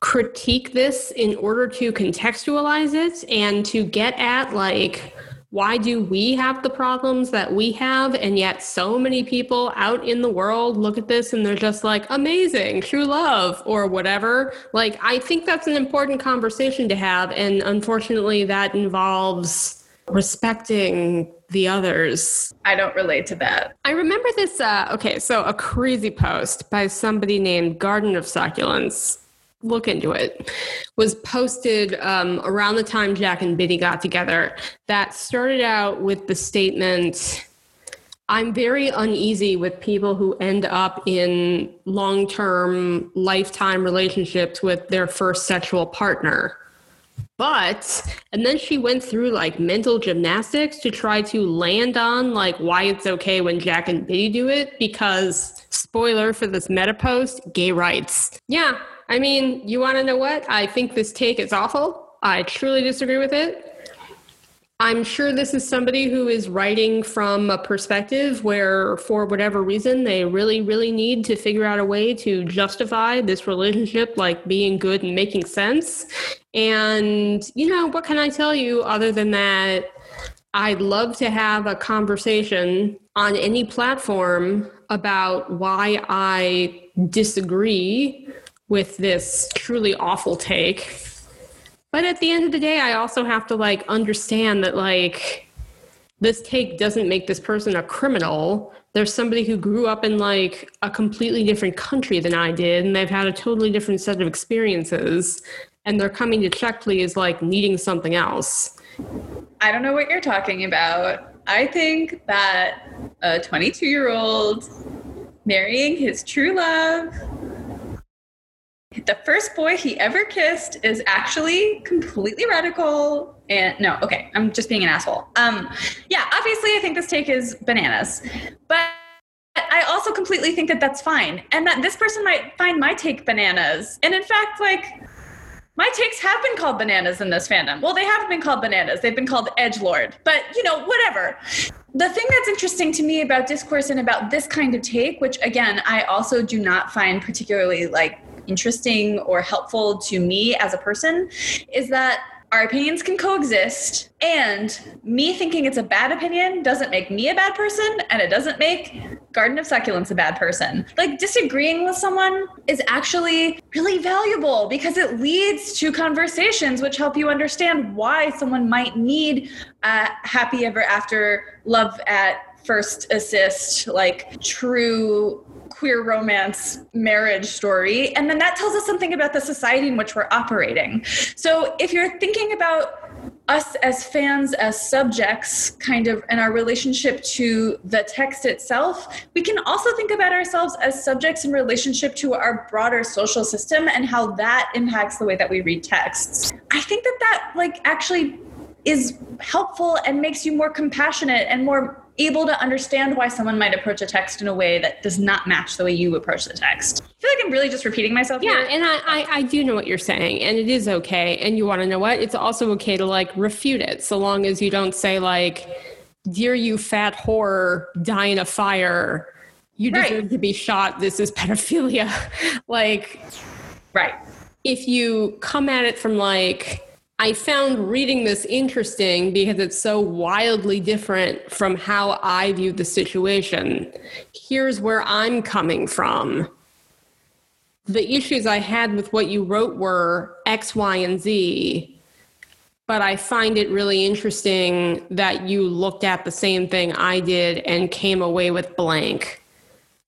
critique this in order to contextualize it and to get at like why do we have the problems that we have? And yet so many people out in the world look at this and they're just like amazing true love or whatever. Like i think that's an important conversation to have. And unfortunately that involves respecting the others. I don't relate to that. I remember this uh, okay so a crazy post by somebody named garden of succulents look into it, was posted um, around the time Jack and Bitty got together that started out with the statement I'm very uneasy with people who end up in long term, lifetime relationships with their first sexual partner. But, and then she went through like mental gymnastics to try to land on like why it's okay when Jack and Bitty do it because, spoiler for this meta post, gay rights. Yeah, I mean, you want to know what? I think this take is awful. I truly disagree with it. I'm sure this is somebody who is writing from a perspective where, for whatever reason, they really, really need to figure out a way to justify this relationship like being good and making sense. And, you know, what can I tell you other than that? I'd love to have a conversation on any platform about why I disagree with this truly awful take. But at the end of the day, I also have to like understand that like this take doesn't make this person a criminal. There's somebody who grew up in like a completely different country than I did, and they've had a totally different set of experiences, and they're coming to check please like needing something else. I don't know what you're talking about. I think that a 22 year old marrying his true love the first boy he ever kissed is actually completely radical and no okay i'm just being an asshole um yeah obviously i think this take is bananas but i also completely think that that's fine and that this person might find my take bananas and in fact like my takes have been called bananas in this fandom. Well, they haven't been called bananas. They've been called edge lord. But you know, whatever. The thing that's interesting to me about discourse and about this kind of take, which again, I also do not find particularly like interesting or helpful to me as a person, is that our opinions can coexist. And me thinking it's a bad opinion doesn't make me a bad person and it doesn't make garden of succulents a bad person. Like disagreeing with someone is actually really valuable because it leads to conversations which help you understand why someone might need a happy ever after love at first assist like true queer romance marriage story. And then that tells us something about the society in which we're operating. So if you're thinking about us as fans, as subjects, kind of, in our relationship to the text itself, we can also think about ourselves as subjects in relationship to our broader social system and how that impacts the way that we read texts. I think that that, like, actually is helpful and makes you more compassionate and more able to understand why someone might approach a text in a way that does not match the way you approach the text. I feel like I'm really just repeating myself. Yeah, here. and I, I, I do know what you're saying, and it is okay. And you want to know what? It's also okay to like refute it, so long as you don't say like, "Dear you fat whore, die in a fire." You deserve Right. to be shot. This is pedophilia. like, right. if you come at it from like i found reading this interesting because it's so wildly different from how i view the situation. Here's where i'm coming from. The issues i had with what you wrote were x y and z but i find it really interesting that you looked at the same thing i did and came away with blank.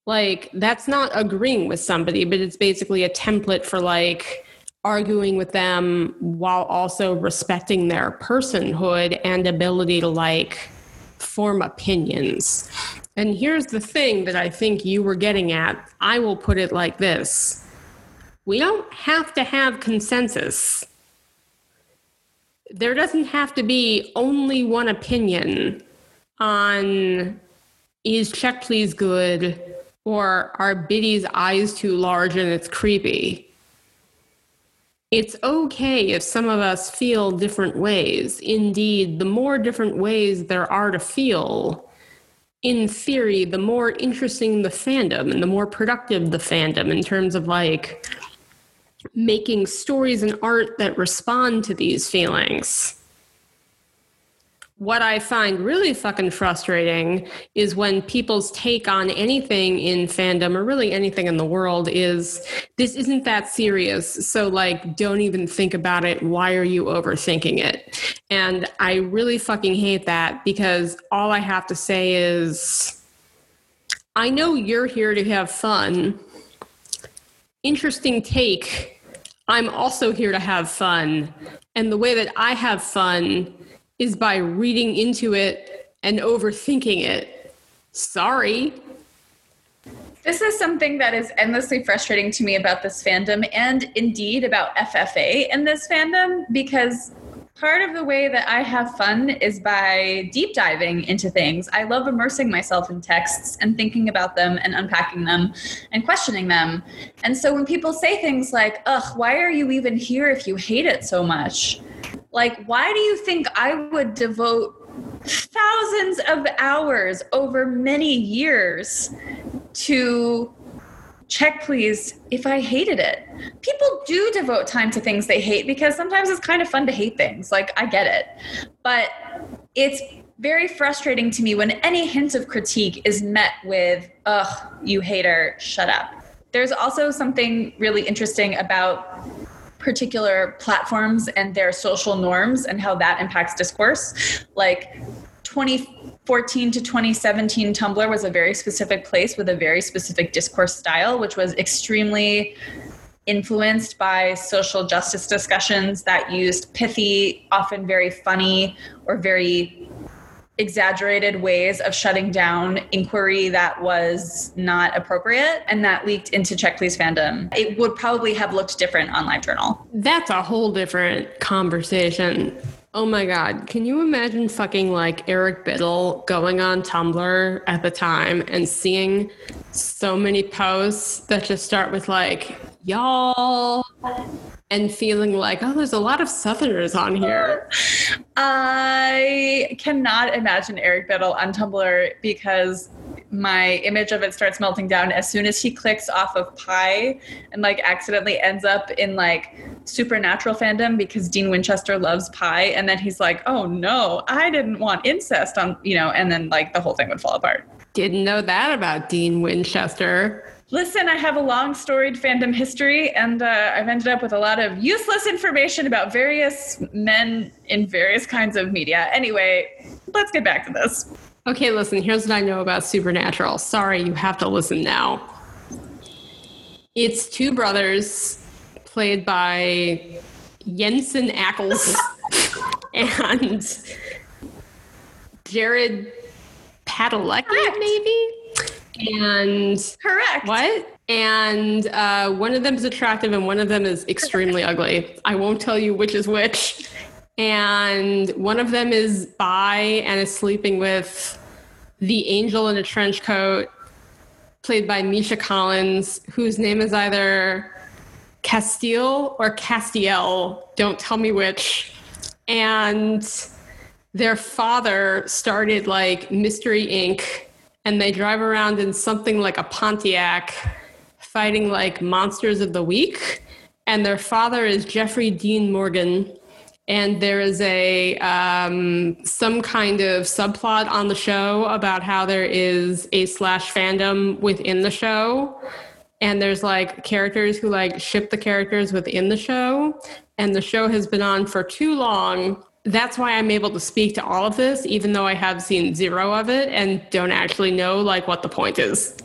Like that's not agreeing with somebody but it's basically a template for like arguing with them while also respecting their personhood and ability to like form opinions. And here's the thing that i think you were getting at. I will put it like this. We don't have to have consensus. There doesn't have to be only one opinion on is check please good or are Bitty's eyes too large and it's creepy. It's okay if some of us feel different ways. Indeed, the more different ways there are to feel, in theory, the more interesting the fandom and the more productive the fandom in terms of like making stories and art that respond to these feelings what I find really fucking frustrating is when people's take on anything in fandom or really anything in the world is this isn't that serious. So, like, don't even think about it. Why are you overthinking it? And I really fucking hate that because all I have to say is I know you're here to have fun. Interesting take. I'm also here to have fun. And the way that I have fun is by reading into it and overthinking it. Sorry. This is something that is endlessly frustrating to me about this fandom and indeed about FFA in this fandom because part of the way that I have fun is by deep diving into things. I love immersing myself in texts and thinking about them and unpacking them and questioning them. And so when people say things like, ugh, why are you even here if you hate it so much? Like, why do you think I would devote thousands of hours over many years to check please if I hated it. People do devote time to things they hate because sometimes it's kind of fun to hate things. Like, I get it. But it's very frustrating to me when any hint of critique is met with, ugh, you hater, shut up. There's also something really interesting about particular platforms and their social norms and how that impacts discourse. Like 2014 to 2017, Tumblr was a very specific place with a very specific discourse style, which was extremely influenced by social justice discussions that used pithy, often very funny or very exaggerated ways of shutting down inquiry that was not appropriate and that leaked into check please fandom. It would probably have looked different on livejournal That's a whole different conversation. Oh my god, can you imagine fucking like Eric Bittle going on Tumblr at the time and seeing so many posts that just start with like, y'all, and feeling like, oh, there's a lot of Southerners on here. I cannot imagine Eric Bittle on Tumblr because my image of it starts melting down as soon as he clicks off of pie and like accidentally ends up in like supernatural fandom because Dean Winchester loves pie and then he's like, "Oh no, I didn't want incest on, you know," and then like the whole thing would fall apart. Didn't know that about Dean Winchester. Listen, I have a long storied fandom history, and uh, I've ended up with a lot of useless information about various men in various kinds of media. Anyway, let's get back to this. Okay, listen, here's what I know about Supernatural. Sorry, you have to listen now. It's two brothers played by Jensen Ackles and Jared Padalecki, maybe? And correct. What? And uh, one of them is attractive and one of them is extremely ugly. I won't tell you which is which. And one of them is bi and is sleeping with the angel in a trench coat, played by Misha Collins, whose name is either Castile or Castiel. Don't tell me which. And their father started like Mystery Inc and they drive around in something like a Pontiac fighting like monsters of the week. And their father is Jeffrey Dean Morgan. And there is a um, some kind of subplot on the show about how there is a slash fandom within the show, and there's like characters who like ship the characters within the show, and the show has been on for too long that's why I'm able to speak to all of this, even though I have seen zero of it and don't actually know like what the point is.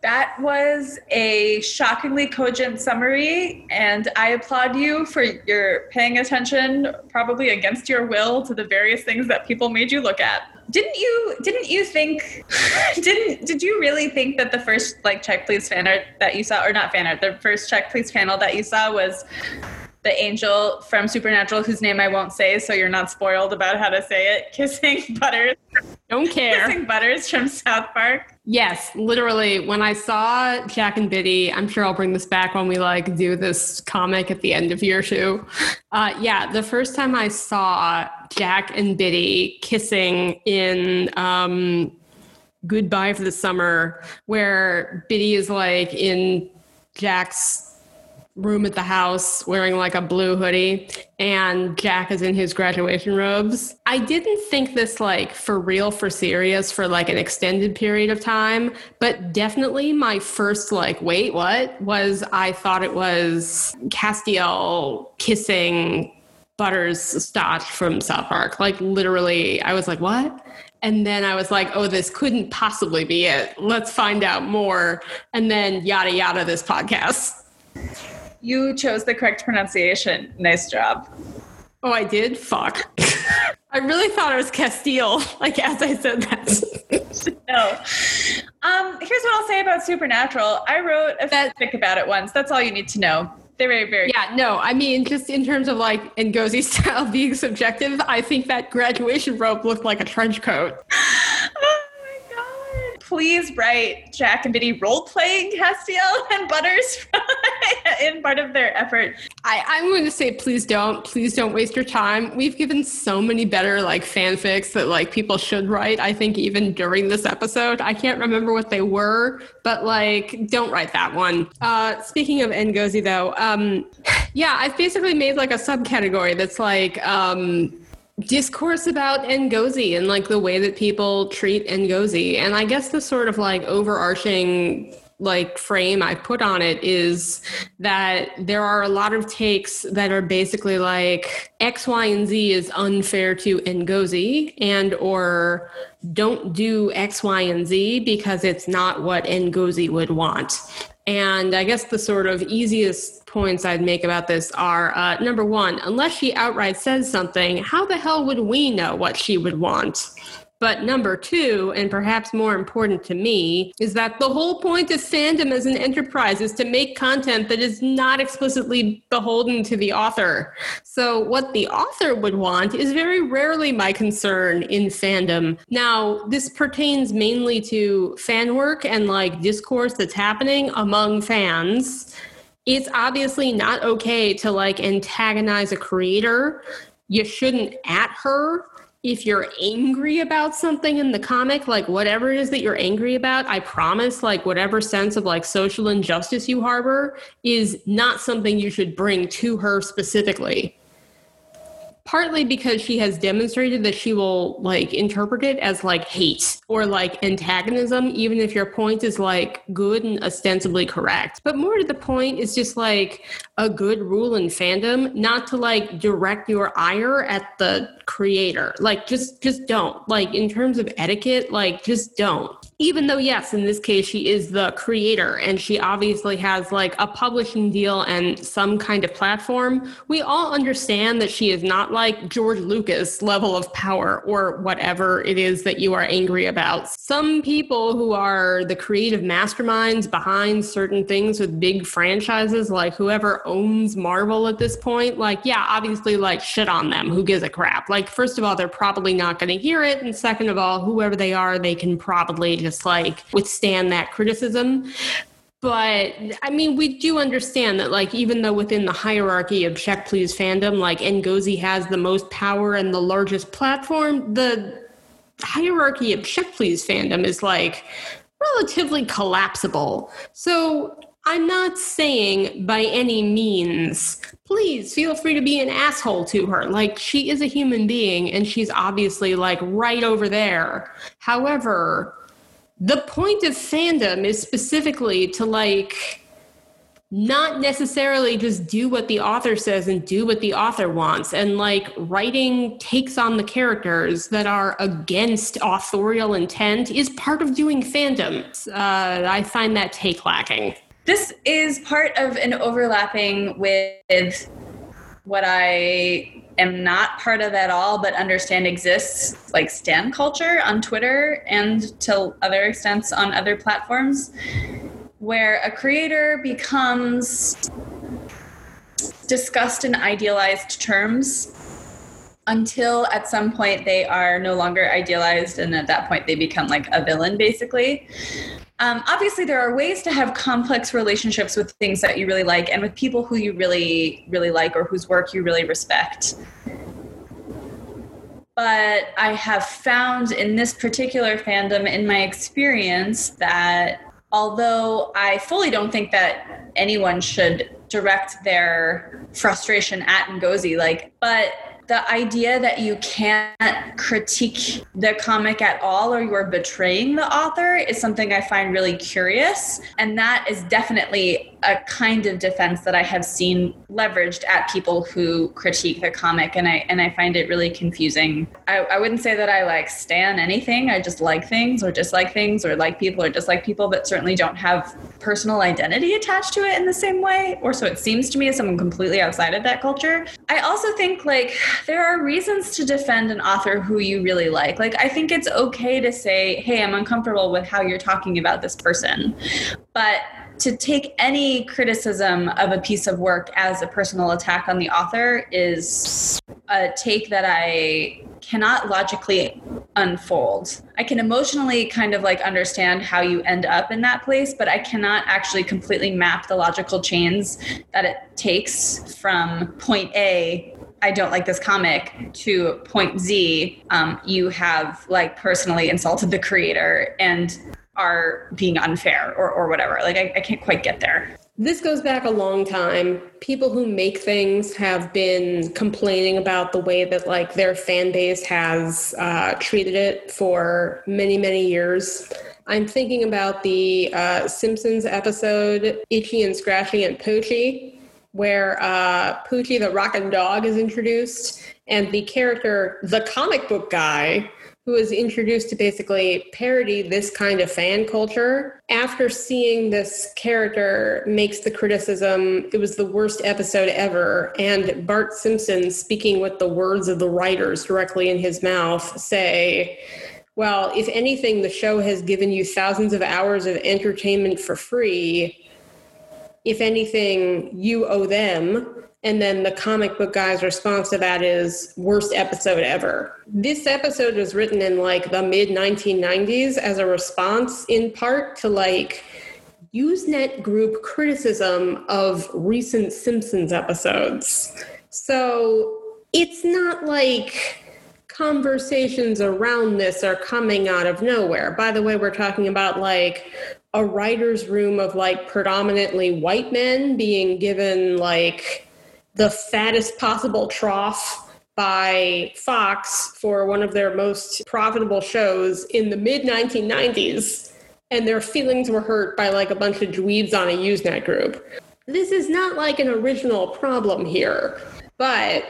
That was a shockingly cogent summary, and I applaud you for your paying attention, probably against your will, to the various things that people made you look at. Didn't you? Didn't you think? Didn't? Did you really think that the first like check please fan art that you saw, or not fan art, the first check please panel that you saw was the angel from Supernatural, whose name I won't say, so you're not spoiled about how to say it, kissing Butters. Don't care. Kissing Butters from South Park. Yes, literally. When I saw Jack and Bitty, I'm sure I'll bring this back when we like do this comic at the end of year two. Uh, yeah, the first time I saw Jack and Bitty kissing in um, Goodbye for the Summer, where Bitty is like in Jack's room at the house wearing like a blue hoodie and Jack is in his graduation robes. I didn't think this like for real for serious for like an extended period of time, but definitely my first like wait what was I thought it was Castiel kissing Butters Stotch from South Park. Like literally I was like what? And then I was like, oh, this couldn't possibly be it. Let's find out more. And then yada yada this podcast. You chose the correct pronunciation. Nice job. Oh, I did? Fuck. I really thought it was Castile, like as I said that. no. Um, here's what I'll say about Supernatural. I wrote a fic about it once. That's all you need to know. They're very, very Yeah, no, I mean just in terms of like Ngozi style being subjective, I think that graduation robe looked like a trench coat. Please write Jack and Bitty role playing Castiel and Butters in part of their effort. I, I'm going to say, please don't. Please don't waste your time. We've given so many better like fanfics that like people should write. I think even during this episode, I can't remember what they were, but like, don't write that one. Uh, speaking of Ngozi, though, um, yeah, I've basically made like a subcategory that's like. Um, discourse about Ngozi and like the way that people treat Ngozi. And I guess the sort of like overarching like frame I put on it is that there are a lot of takes that are basically like X, Y, and Z is unfair to Ngozi and or don't do X, Y, and Z because it's not what Ngozi would want. And I guess the sort of easiest points I'd make about this are uh, number one, unless she outright says something, how the hell would we know what she would want? But number two, and perhaps more important to me, is that the whole point of fandom as an enterprise is to make content that is not explicitly beholden to the author. So, what the author would want is very rarely my concern in fandom. Now, this pertains mainly to fan work and like discourse that's happening among fans it's obviously not okay to like antagonize a creator. You shouldn't at her if you're angry about something in the comic, like whatever it is that you're angry about, I promise, like whatever sense of like social injustice you harbor is not something you should bring to her specifically partly because she has demonstrated that she will like interpret it as like hate or like antagonism even if your point is like good and ostensibly correct. But more to the point it's just like a good rule in fandom not to like direct your ire at the creator. Like just just don't. Like in terms of etiquette like just don't even though yes in this case she is the creator and she obviously has like a publishing deal and some kind of platform we all understand that she is not like george lucas level of power or whatever it is that you are angry about. Some people who are the creative masterminds behind certain things with big franchises like whoever owns marvel at this point like yeah obviously like shit on them. Who gives a crap? Like first of all they're probably not going to hear it and second of all whoever they are they can probably just like withstand that criticism but I mean, we do understand that, like, even though within the hierarchy of Check Please fandom, like, Ngozi has the most power and the largest platform, the hierarchy of Check Please fandom is like relatively collapsible. So I'm not saying by any means, please feel free to be an asshole to her. Like, she is a human being and she's obviously like right over there. However, the point of fandom is specifically to like not necessarily just do what the author says and do what the author wants. And like writing takes on the characters that are against authorial intent is part of doing fandom. Uh, i find that take lacking. This is part of an overlapping with what i am not part of at all, but understand exists, like Stan culture on Twitter and to other extents on other platforms, where a creator becomes discussed in idealized terms until at some point they are no longer idealized and at that point they become like a villain basically um, obviously there are ways to have complex relationships with things that you really like and with people who you really really like or whose work you really respect. But i have found in this particular fandom in my experience that although i fully don't think that anyone should direct their frustration at ngozi like but the idea that you can't critique the comic at all or you're betraying the author is something I find really curious. And that is definitely a kind of defense that I have seen leveraged at people who critique the comic, and I and I find it really confusing. I, I wouldn't say that I like stan anything. I just like things, or dislike things, or like people, or dislike people, but certainly don't have personal identity attached to it in the same way, or so it seems to me as someone completely outside of that culture. I also think like there are reasons to defend an author who you really like. Like I think it's okay to say, "Hey, I'm uncomfortable with how you're talking about this person," but to take any criticism of a piece of work as a personal attack on the author is a take that I cannot logically unfold. I can emotionally kind of like understand how you end up in that place, but I cannot actually completely map the logical chains that it takes from point A I don't like this comic to point Z, um, you have like personally insulted the creator and are being unfair or, or whatever. Like, I, I can't quite get there. This goes back a long time. People who make things have been complaining about the way that like their fan base has uh, treated it for many, many years. I'm thinking about the uh, Simpsons episode Itchy and Scratchy and Poochie, where uh, Poochie the Rockin' Dog is introduced, and the character, the comic book guy, who was introduced to basically parody this kind of fan culture. After seeing this character makes the criticism, it was the worst episode ever. And Bart Simpson, speaking with the words of the writers directly in his mouth, say, well, if anything, the show has given you thousands of hours of entertainment for free. If anything, you owe them and then the comic book guy's response to that is worst episode ever. This episode was written in like the mid 1990s as a response in part to like Usenet group criticism of recent Simpsons episodes. So it's not like conversations around this are coming out of nowhere. By the way, we're talking about like a writer's room of like predominantly white men being given like the fattest possible trough by Fox for one of their most profitable shows in the mid 1990s, and their feelings were hurt by like a bunch of dweebs on a Usenet group. This is not like an original problem here, but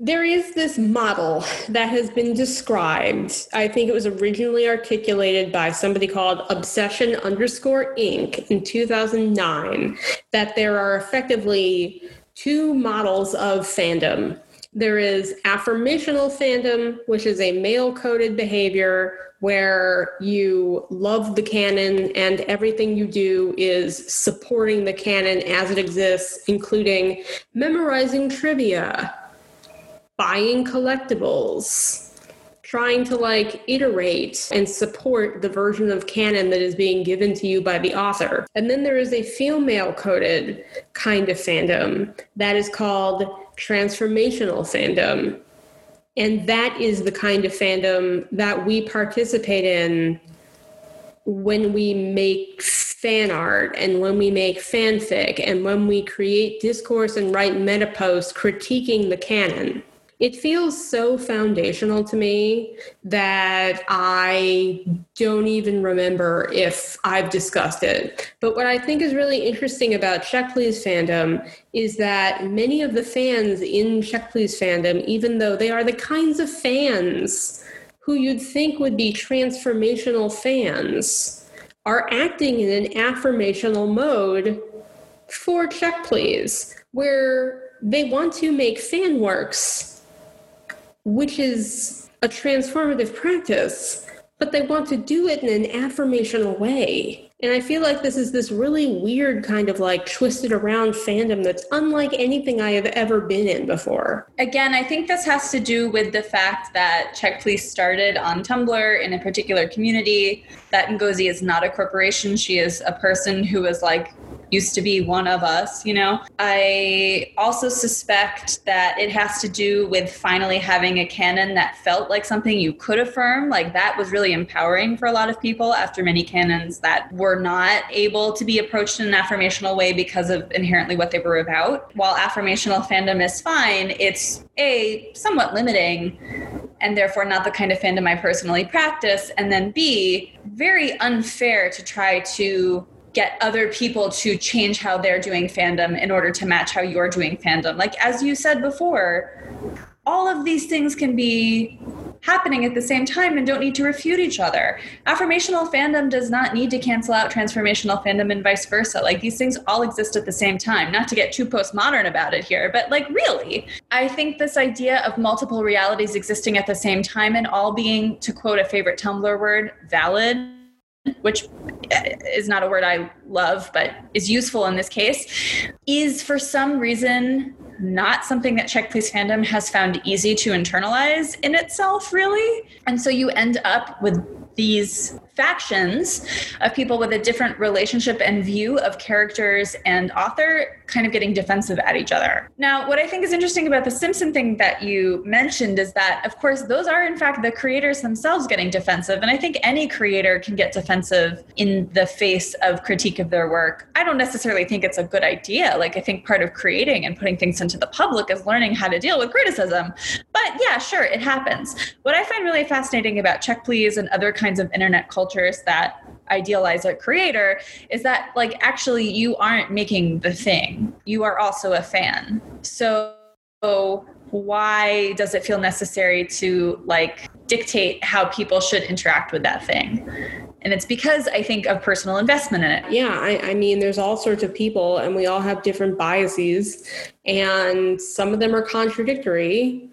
there is this model that has been described. I think it was originally articulated by somebody called Obsession underscore Inc. in 2009 that there are effectively two models of fandom. There is affirmational fandom, which is a male coded behavior where you love the canon and everything you do is supporting the canon as it exists, including memorizing trivia, buying collectibles, trying to like iterate and support the version of canon that is being given to you by the author. And then there is a female coded kind of fandom that is called transformational fandom. And that is the kind of fandom that we participate in when we make fan art and when we make fanfic and when we create discourse and write meta posts critiquing the canon it feels so foundational to me that I don't even remember if I've discussed it. But what I think is really interesting about Check Please fandom is that many of the fans in Check Please fandom, even though they are the kinds of fans who you'd think would be transformational fans, are acting in an affirmational mode for Check Please, where they want to make fan works which is a transformative practice, but they want to do it in an affirmational way. And I feel like this is this really weird kind of like twisted around fandom that's unlike anything I have ever been in before. Again, I think this has to do with the fact that Check Please started on Tumblr in a particular community. That Ngozi is not a corporation. She is a person who is like used to be one of us, you know. I also suspect that it has to do with finally having a canon that felt like something you could affirm. Like that was really empowering for a lot of people after many canons that were not able to be approached in an affirmational way because of inherently what they were about. While affirmational fandom is fine, it's a somewhat limiting and therefore not the kind of fandom I personally practice. And then B, very unfair to try to get other people to change how they're doing fandom in order to match how you're doing fandom. Like, as you said before, all of these things can be happening at the same time and don't need to refute each other. Affirmational fandom does not need to cancel out transformational fandom and vice versa. Like these things all exist at the same time. Not to get too postmodern about it here, but like really, I think this idea of multiple realities existing at the same time and all being, to quote a favorite Tumblr word, valid which uh, is not a word I love, but is useful in this case, is for some reason not something that Check Please fandom has found easy to internalize in itself, really. And so you end up with these factions of people with a different relationship and view of characters and author kind of getting defensive at each other. Now, what I think is interesting about the Simpson thing that you mentioned is that, of course, those are in fact the creators themselves getting defensive. And I think any creator can get defensive in the face of critique of their work. I don't necessarily think it's a good idea. Like, I think part of creating and putting things into the public is learning how to deal with criticism. But yeah, sure, it happens. What I find really fascinating about Check Please and other kinds of internet cultures that idealize a creator is that like actually you aren't making the thing. You are also a fan. So why does it feel necessary to like dictate how people should interact with that thing? And it's because i think of personal investment in it. Yeah I, I, mean there's all sorts of people and we all have different biases and some of them are contradictory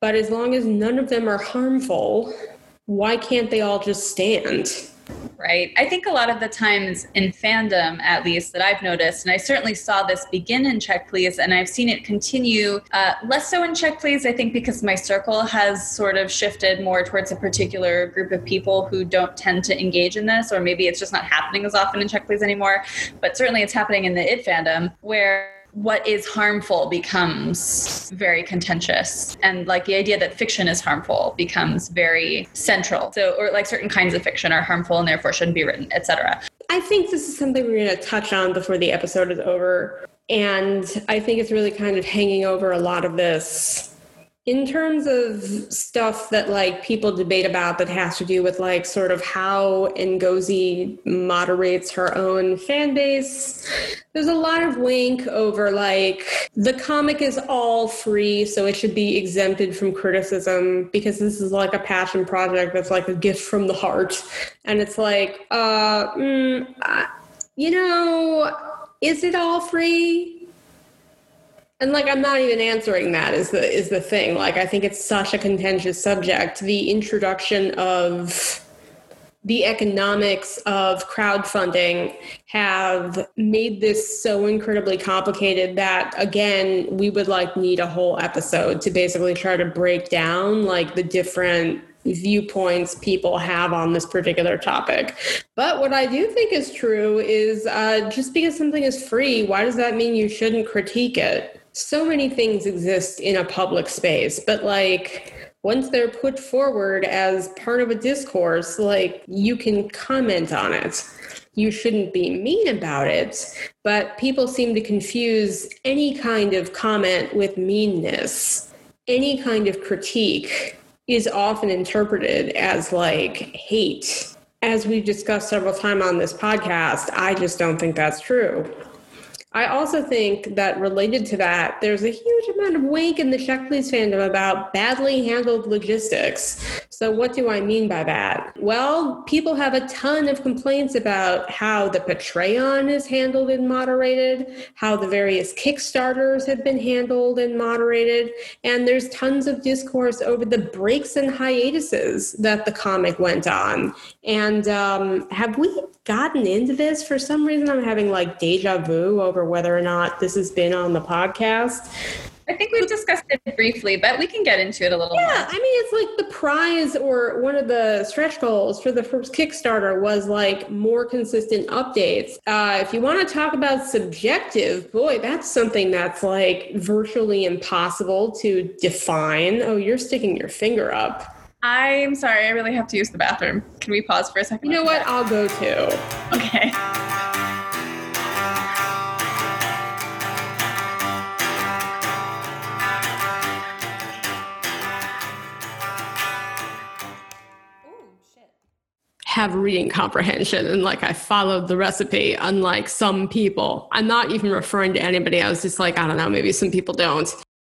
but as long as none of them are harmful why can't they all just stand right? I think a lot of the times in fandom, at least that I've noticed, and I certainly saw this begin in Check Please, and I've seen it continue uh, less so in Check Please, I think because my circle has sort of shifted more towards a particular group of people who don't tend to engage in this, or maybe it's just not happening as often in Check Please anymore. But certainly it's happening in the IT fandom where what is harmful becomes very contentious. And like the idea that fiction is harmful becomes very central. So or like certain kinds of fiction are harmful and therefore shouldn't be written etc I think this is something we're going to touch on before the episode is over. And I think it's really kind of hanging over a lot of this in terms of stuff that like people debate about that has to do with like sort of how Ngozi moderates her own fan base, there's a lot of wank over like the comic is all free, so it should be exempted from criticism because this is like a passion project that's like a gift from the heart. And it's like, uh, mm, uh you know, is it all free? And like i'm not even answering that is the is the thing like i think it's such a contentious subject the introduction of the economics of crowdfunding have made this so incredibly complicated that again we would like need a whole episode to basically try to break down like the different viewpoints people have on this particular topic. But what I do think is true is uh, just because something is free, why does that mean you shouldn't critique it? So many things exist in a public space, but like once they're put forward as part of a discourse, like you can comment on it. You shouldn't be mean about it, but people seem to confuse any kind of comment with meanness. Any kind of critique is often interpreted as like hate. As we've discussed several times on this podcast, I just don't think that's true. I also think that related to that, there's a huge amount of wank in the Check Please fandom about badly handled logistics. So, what do I mean by that? Well, people have a ton of complaints about how the Patreon is handled and moderated, how the various Kickstarters have been handled and moderated, and there's tons of discourse over the breaks and hiatuses that the comic went on. And um, have we gotten into this? For some reason, I'm having like deja vu over whether or not this has been on the podcast. I think we've discussed it briefly, but we can get into it a little yeah, more. I mean, it's like the prize or one of the stretch goals for the first Kickstarter was like more consistent updates. Uh, if you want to talk about subjective, boy, that's something that's like virtually impossible to define. Oh, you're sticking your finger up. I'm sorry, I really have to use the bathroom. Can we pause for a second? You know what? I'll go too. Okay. have reading comprehension and like I followed the recipe, unlike some people. I'm not even referring to anybody. I was just like, I don't know, maybe some people don't.